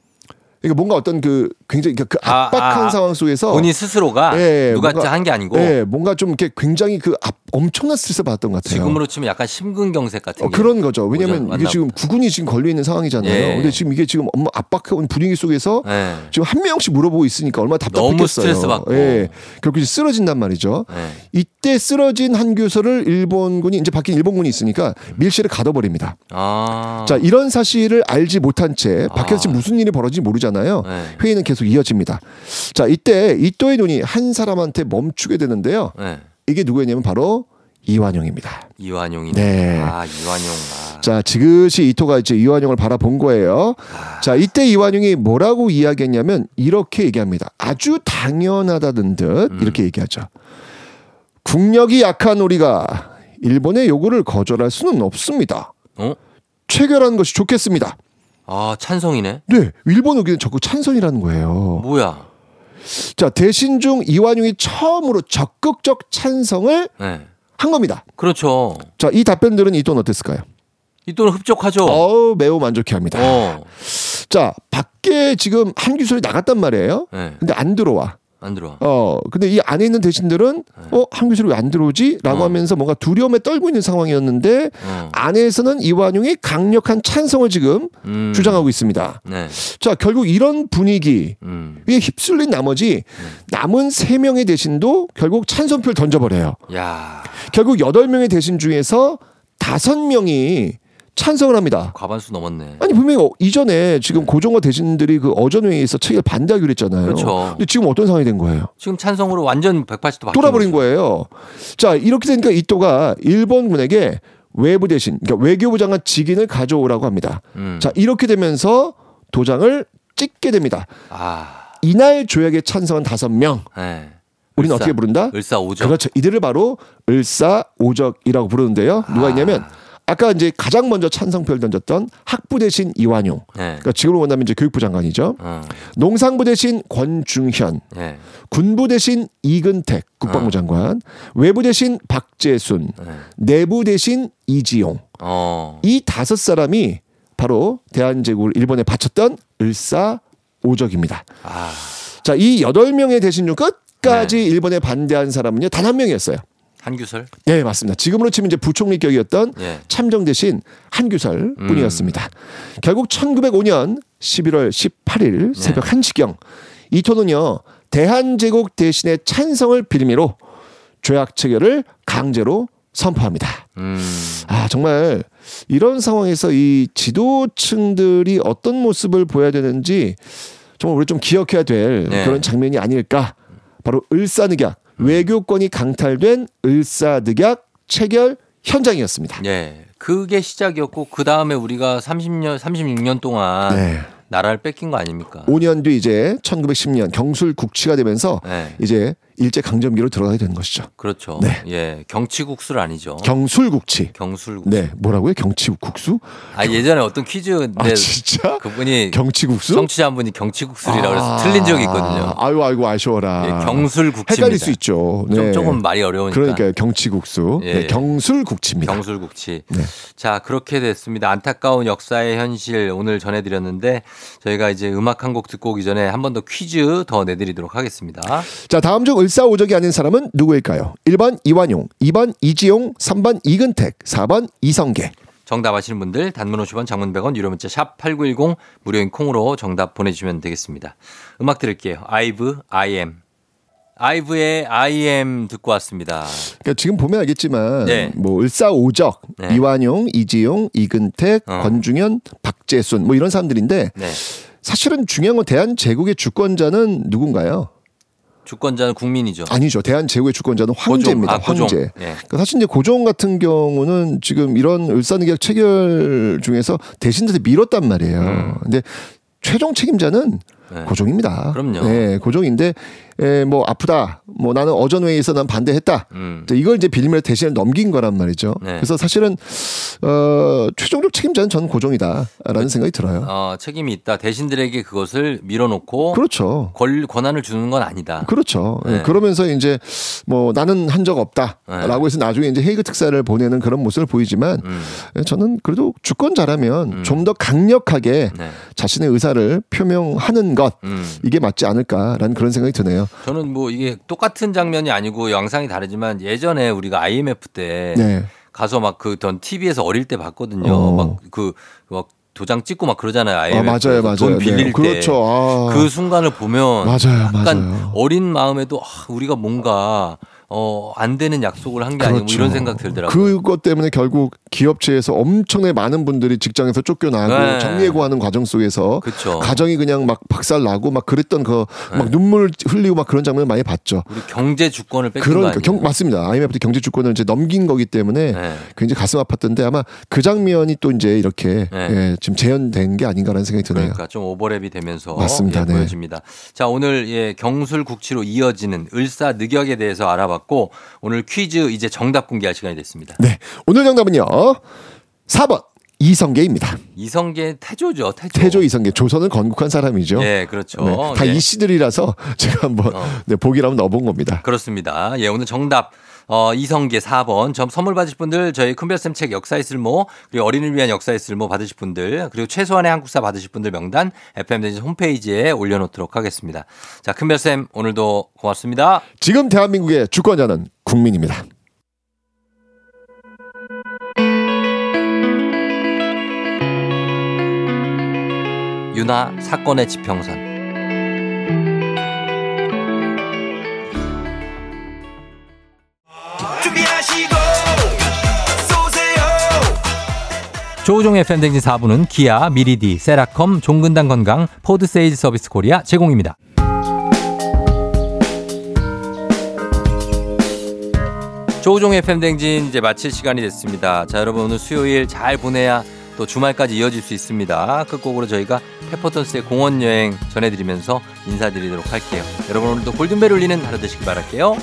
그러니까 뭔가 어떤 그 굉장히 그 아, 압박한 아, 상황 속에서 본인 스스로가 예, 누가 한 게 아니고 예, 뭔가 좀 이렇게 굉장히 그 압, 엄청난 스트레스 받았던 것 같아요. 지금으로 치면 약간 심근경색 같은 어, 게 그런 거죠. 왜냐하면 이게 지금 구군이 지금 걸려 있는 상황이잖아요. 예. 근데 지금 이게 지금 엄마 압박한 분위기 속에서 예. 지금 한 명씩 물어보고 있으니까 얼마나 답답했겠어요. 너무 스트레스 받고. 예. 결국 이제 쓰러진단 말이죠. 예. 이때 쓰러진 한 교서를 일본군이 이제 밖에 일본군이 있으니까 밀실에 가둬버립니다. 아. 자 이런 사실을 알지 못한 채 밖에서 지금 무슨 일이 벌어질지 모르잖아요. 네. 회의는 계속 이어집니다. 자 이때 이또의 눈이 한 사람한테 멈추게 되는데요. 네. 이게 누구였냐면 바로 이완용입니다. 이완용이 네. 아, 이완용. 아. 자, 지그시 이토가 이제 이완용을 바라본 거예요. 자, 이때 이완용이 뭐라고 이야기했냐면 이렇게 얘기합니다. 아주 당연하다는 듯 이렇게 얘기하죠. 국력이 약한 우리가 일본의 요구를 거절할 수는 없습니다. 어? 체결하는 것이 좋겠습니다. 아, 찬성이네. 네, 일본 의견은 적극 찬성이라는 거예요. 뭐야? 자, 대신 중 이완용이 처음으로 적극적 찬성을 네. 한 겁니다. 그렇죠. 자, 이 답변들은 이 돈 어땠을까요? 이 돈은 흡족하죠. 어우, 매우 만족해 합니다. 어. 자, 밖에 지금 한규설이 나갔단 말이에요. 네. 근데 안 들어와. 안 들어와. 어, 근데 이 안에 있는 대신들은 어, 한규설이 왜안 들어오지? 라고 어. 하면서 뭔가 두려움에 떨고 있는 상황이었는데 어. 안에서는 이완용이 강력한 찬성을 지금 음. 주장하고 있습니다. 네. 자, 결국 이런 분위기 음. 휩쓸린 나머지 남은 세 명의 대신도 결국 찬성표를 던져버려요. 야, 결국 여덟 명의 대신 중에서 다섯 명이 찬성을 합니다. 과반수 넘었네. 아니 분명히 어, 이전에 지금 고종과 대신들이 그 어전회의에서 체결 반대하기로 했잖아요. 그렇죠. 근데 지금 어떤 상황이 된 거예요? 지금 찬성으로 완전 180도 바뀐 돌아버린. 거예요. 자 이렇게 되니까 이또가 일본군에게 외부 대신 그러니까 외교부 장관 직인을 가져오라고 합니다. 음. 자 이렇게 되면서 도장을 찍게 됩니다. 아, 이날 조약에 찬성한 다섯 명. 네. 우리는 을사. 어떻게 부른다? 을사오적. 그렇죠. 이들을 바로 을사오적이라고 부르는데요. 누가 있냐면 아 까 이제 가장 먼저 찬성표를 던졌던 학부 대신 이완용. 네. 그러니까 지금으로 본다면 이제 교육부 장관이죠. 어. 농상부 대신 권중현, 네. 군부 대신 이근택 국방부 어. 장관, 외부 대신 박재순, 네. 내부 대신 이지용. 어. 이 다섯 사람이 바로 대한제국을 일본에 바쳤던 을사 오적입니다. 아, 자, 이 여덟 명의 대신 중 끝까지 네. 일본에 반대한 사람은요 단 한 명이었어요. 한규설. 네, 맞습니다. 지금으로 치면 이제 부총리격이었던 예. 참정 대신 한규설 음. 뿐이었습니다. 결국 1905년 11월 18일 네. 새벽 1시경 이토는요 대한제국 대신의 찬성을 빌미로 조약 체결을 강제로 선포합니다. 음. 아, 정말 이런 상황에서 이 지도층들이 어떤 모습을 보여야 되는지 정말 우리 좀 기억해야 될 네. 그런 장면이 아닐까. 바로 을사늑약, 외교권이 강탈된 을사늑약 체결 현장이었습니다. 예. 그게 시작이었고 그 다음에 우리가 30년 36년 동안 네. 나라를 뺏긴 거 아닙니까? 5년 뒤 이제 1910년 경술 국치가 되면서 네. 이제 일제 강점기로 들어가게 되는 것이죠. 그렇죠. 네. 예. 경치국수를 아니죠. 경술국치. 경술국수. 네, 뭐라고요? 경치국수? 아 예전에 어떤 퀴즈 아, 진짜? 그분이 경치국수? 청취자 한 분이 경치국술이라고 아, 틀린 적이 있거든요. 아유, 아이고 아쉬워라. 예, 경술국치입니다. 헷갈릴 수 있죠. 네. 좀 조금 말이 어려우니까. 그러니까요. 경치국수. 예. 네, 경술국치입니다. 경술국치. 네. 자, 그렇게 됐습니다. 안타까운 역사의 현실 오늘 전해 드렸는데 저희가 이제 음악 한 곡 듣고 오기 전에 한 번 더 퀴즈 더 내드리도록 하겠습니다. 자, 다음 중 을사오적이 아닌 사람은 누구일까요? 1번 이완용, 2번 이지용, 3번 이근택, 4번 이성계. 정답 아시는 분들 단문 50원 장문 100원 유료 문자 샵 8910 무료인 콩으로 정답 보내주시면 되겠습니다. 음악 들을게요. 아이브 I am. 아이브의 I am 듣고 왔습니다. 그러니까 지금 보면 알겠지만 네. 뭐 을사오적, 네. 이완용, 이지용, 이근택, 어. 권중현, 박재순 뭐 이런 사람들인데 네. 사실은 중요한 건 대한 제국의 주권자는 누군가요? 주권자는 국민이죠. 아니죠. 대한 제국의 주권자는 황제입니다. 고종. 아, 고종. 황제. 예. 그러니까 사실 이제 고종 같은 경우는 지금 이런 을사늑약 체결 중에서 대신들을 밀었단 말이에요. 음. 근데 최종 책임자는 네. 고종입니다. 그럼요. 네, 고종인데 에, 뭐 아프다. 뭐 나는 어전 회의에서 난 반대했다. 음. 또 이걸 이제 빌미를 대신에 넘긴 거란 말이죠. 네. 그래서 사실은 어, 최종적 책임자는 저는 고종이다라는 생각이 들어요. 어, 책임이 있다. 대신들에게 그것을 밀어놓고 그렇죠. 권, 권한을 주는 건 아니다. 그렇죠. 예, 네. 그러면서 이제 뭐 나는 한 적 없다라고 해서 나중에 이제 헤이그 특사를 보내는 그런 모습을 보이지만 음. 예, 저는 그래도 주권자라면 음. 좀더 강력하게 네. 자신의 의사를 표명하는 것 음. 이게 맞지 않을까라는 그런 생각이 드네요. 저는 뭐 이게 똑같은 장면이 아니고 영상이 다르지만 예전에 우리가 IMF 때 네. 가서 막 그 전 TV에서 어릴 때 봤거든요. 어. 막그 막 도장 찍고 막 그러잖아요. 아, IMF 맞아요, 맞아요. 돈 빌릴 네. 때. 그렇죠. 아. 그 순간을 보면 맞아요, 약간 맞아요. 어린 마음에도 아, 우리가 뭔가 어, 안 되는 약속을 한게 아니고 뭐 그렇죠. 이런 생각 들더라고요. 그것 때문에 결국 기업체에서 엄청나게 많은 분들이 직장에서 쫓겨나고 네. 정리해고하는 과정 속에서 그쵸. 가정이 그냥 막 박살 나고 막 그랬던 그막 눈물 흘리고 막 그런 장면을 많이 봤죠. 우리 경제 주권을 뺏긴 그러니까? 경, 맞습니다. IMF 때 경제 주권을 이제 넘긴 거기 때문에 네. 굉장히 가슴 아팠던데 아마 그 장면이 또 이제 이렇게 네. 예, 지금 재현된 게 아닌가라는 생각이 드네요. 그러니까 좀 오버랩이 되면서 맞습니다. 예, 네. 보여집니다. 자 오늘 예, 경술 국치로 이어지는 을사 늑역에 대해서 알아봤고 오늘 퀴즈 이제 정답 공개할 시간이 됐습니다. 네. 오늘 정답은요. 4번 이성계입니다. 이성계 태조죠. 태조. 태조 이성계 조선을 건국한 사람이죠. 예, 그렇죠. 네, 다 예. 이씨들이라서 제가 한번 어. 네, 한번 넣어본 겁니다. 그렇습니다. 예, 오늘 정답. 어, 이성계 4번. 점 선물 받으실 분들 저희 큰별쌤 책 역사의 쓸모 그리고 어린이를 위한 역사의 쓸모 받으실 분들 그리고 최소한의 한국사 받으실 분들 명단 FM 댕진 홈페이지에 올려놓도록 하겠습니다. 자, 큰별쌤 오늘도 고맙습니다. 지금 대한민국의 주권자는 국민입니다. 유나 사건의 지평선. 조우종의 FM대행진 4부는 기아, 미리디, 세라컴, 종근당 건강, 포드 세일즈 서비스 코리아 제공입니다. 조우종의 FM대행진 이제 마칠 시간이 됐습니다. 자, 여러분 오늘 수요일 잘 보내야 또 주말까지 이어질 수 있습니다. 끝곡으로 저희가 페퍼톤스의 공원 여행 전해드리면서 인사드리도록 할게요. 여러분 오늘도 골든벨 울리는 하루 되시길 바랄게요.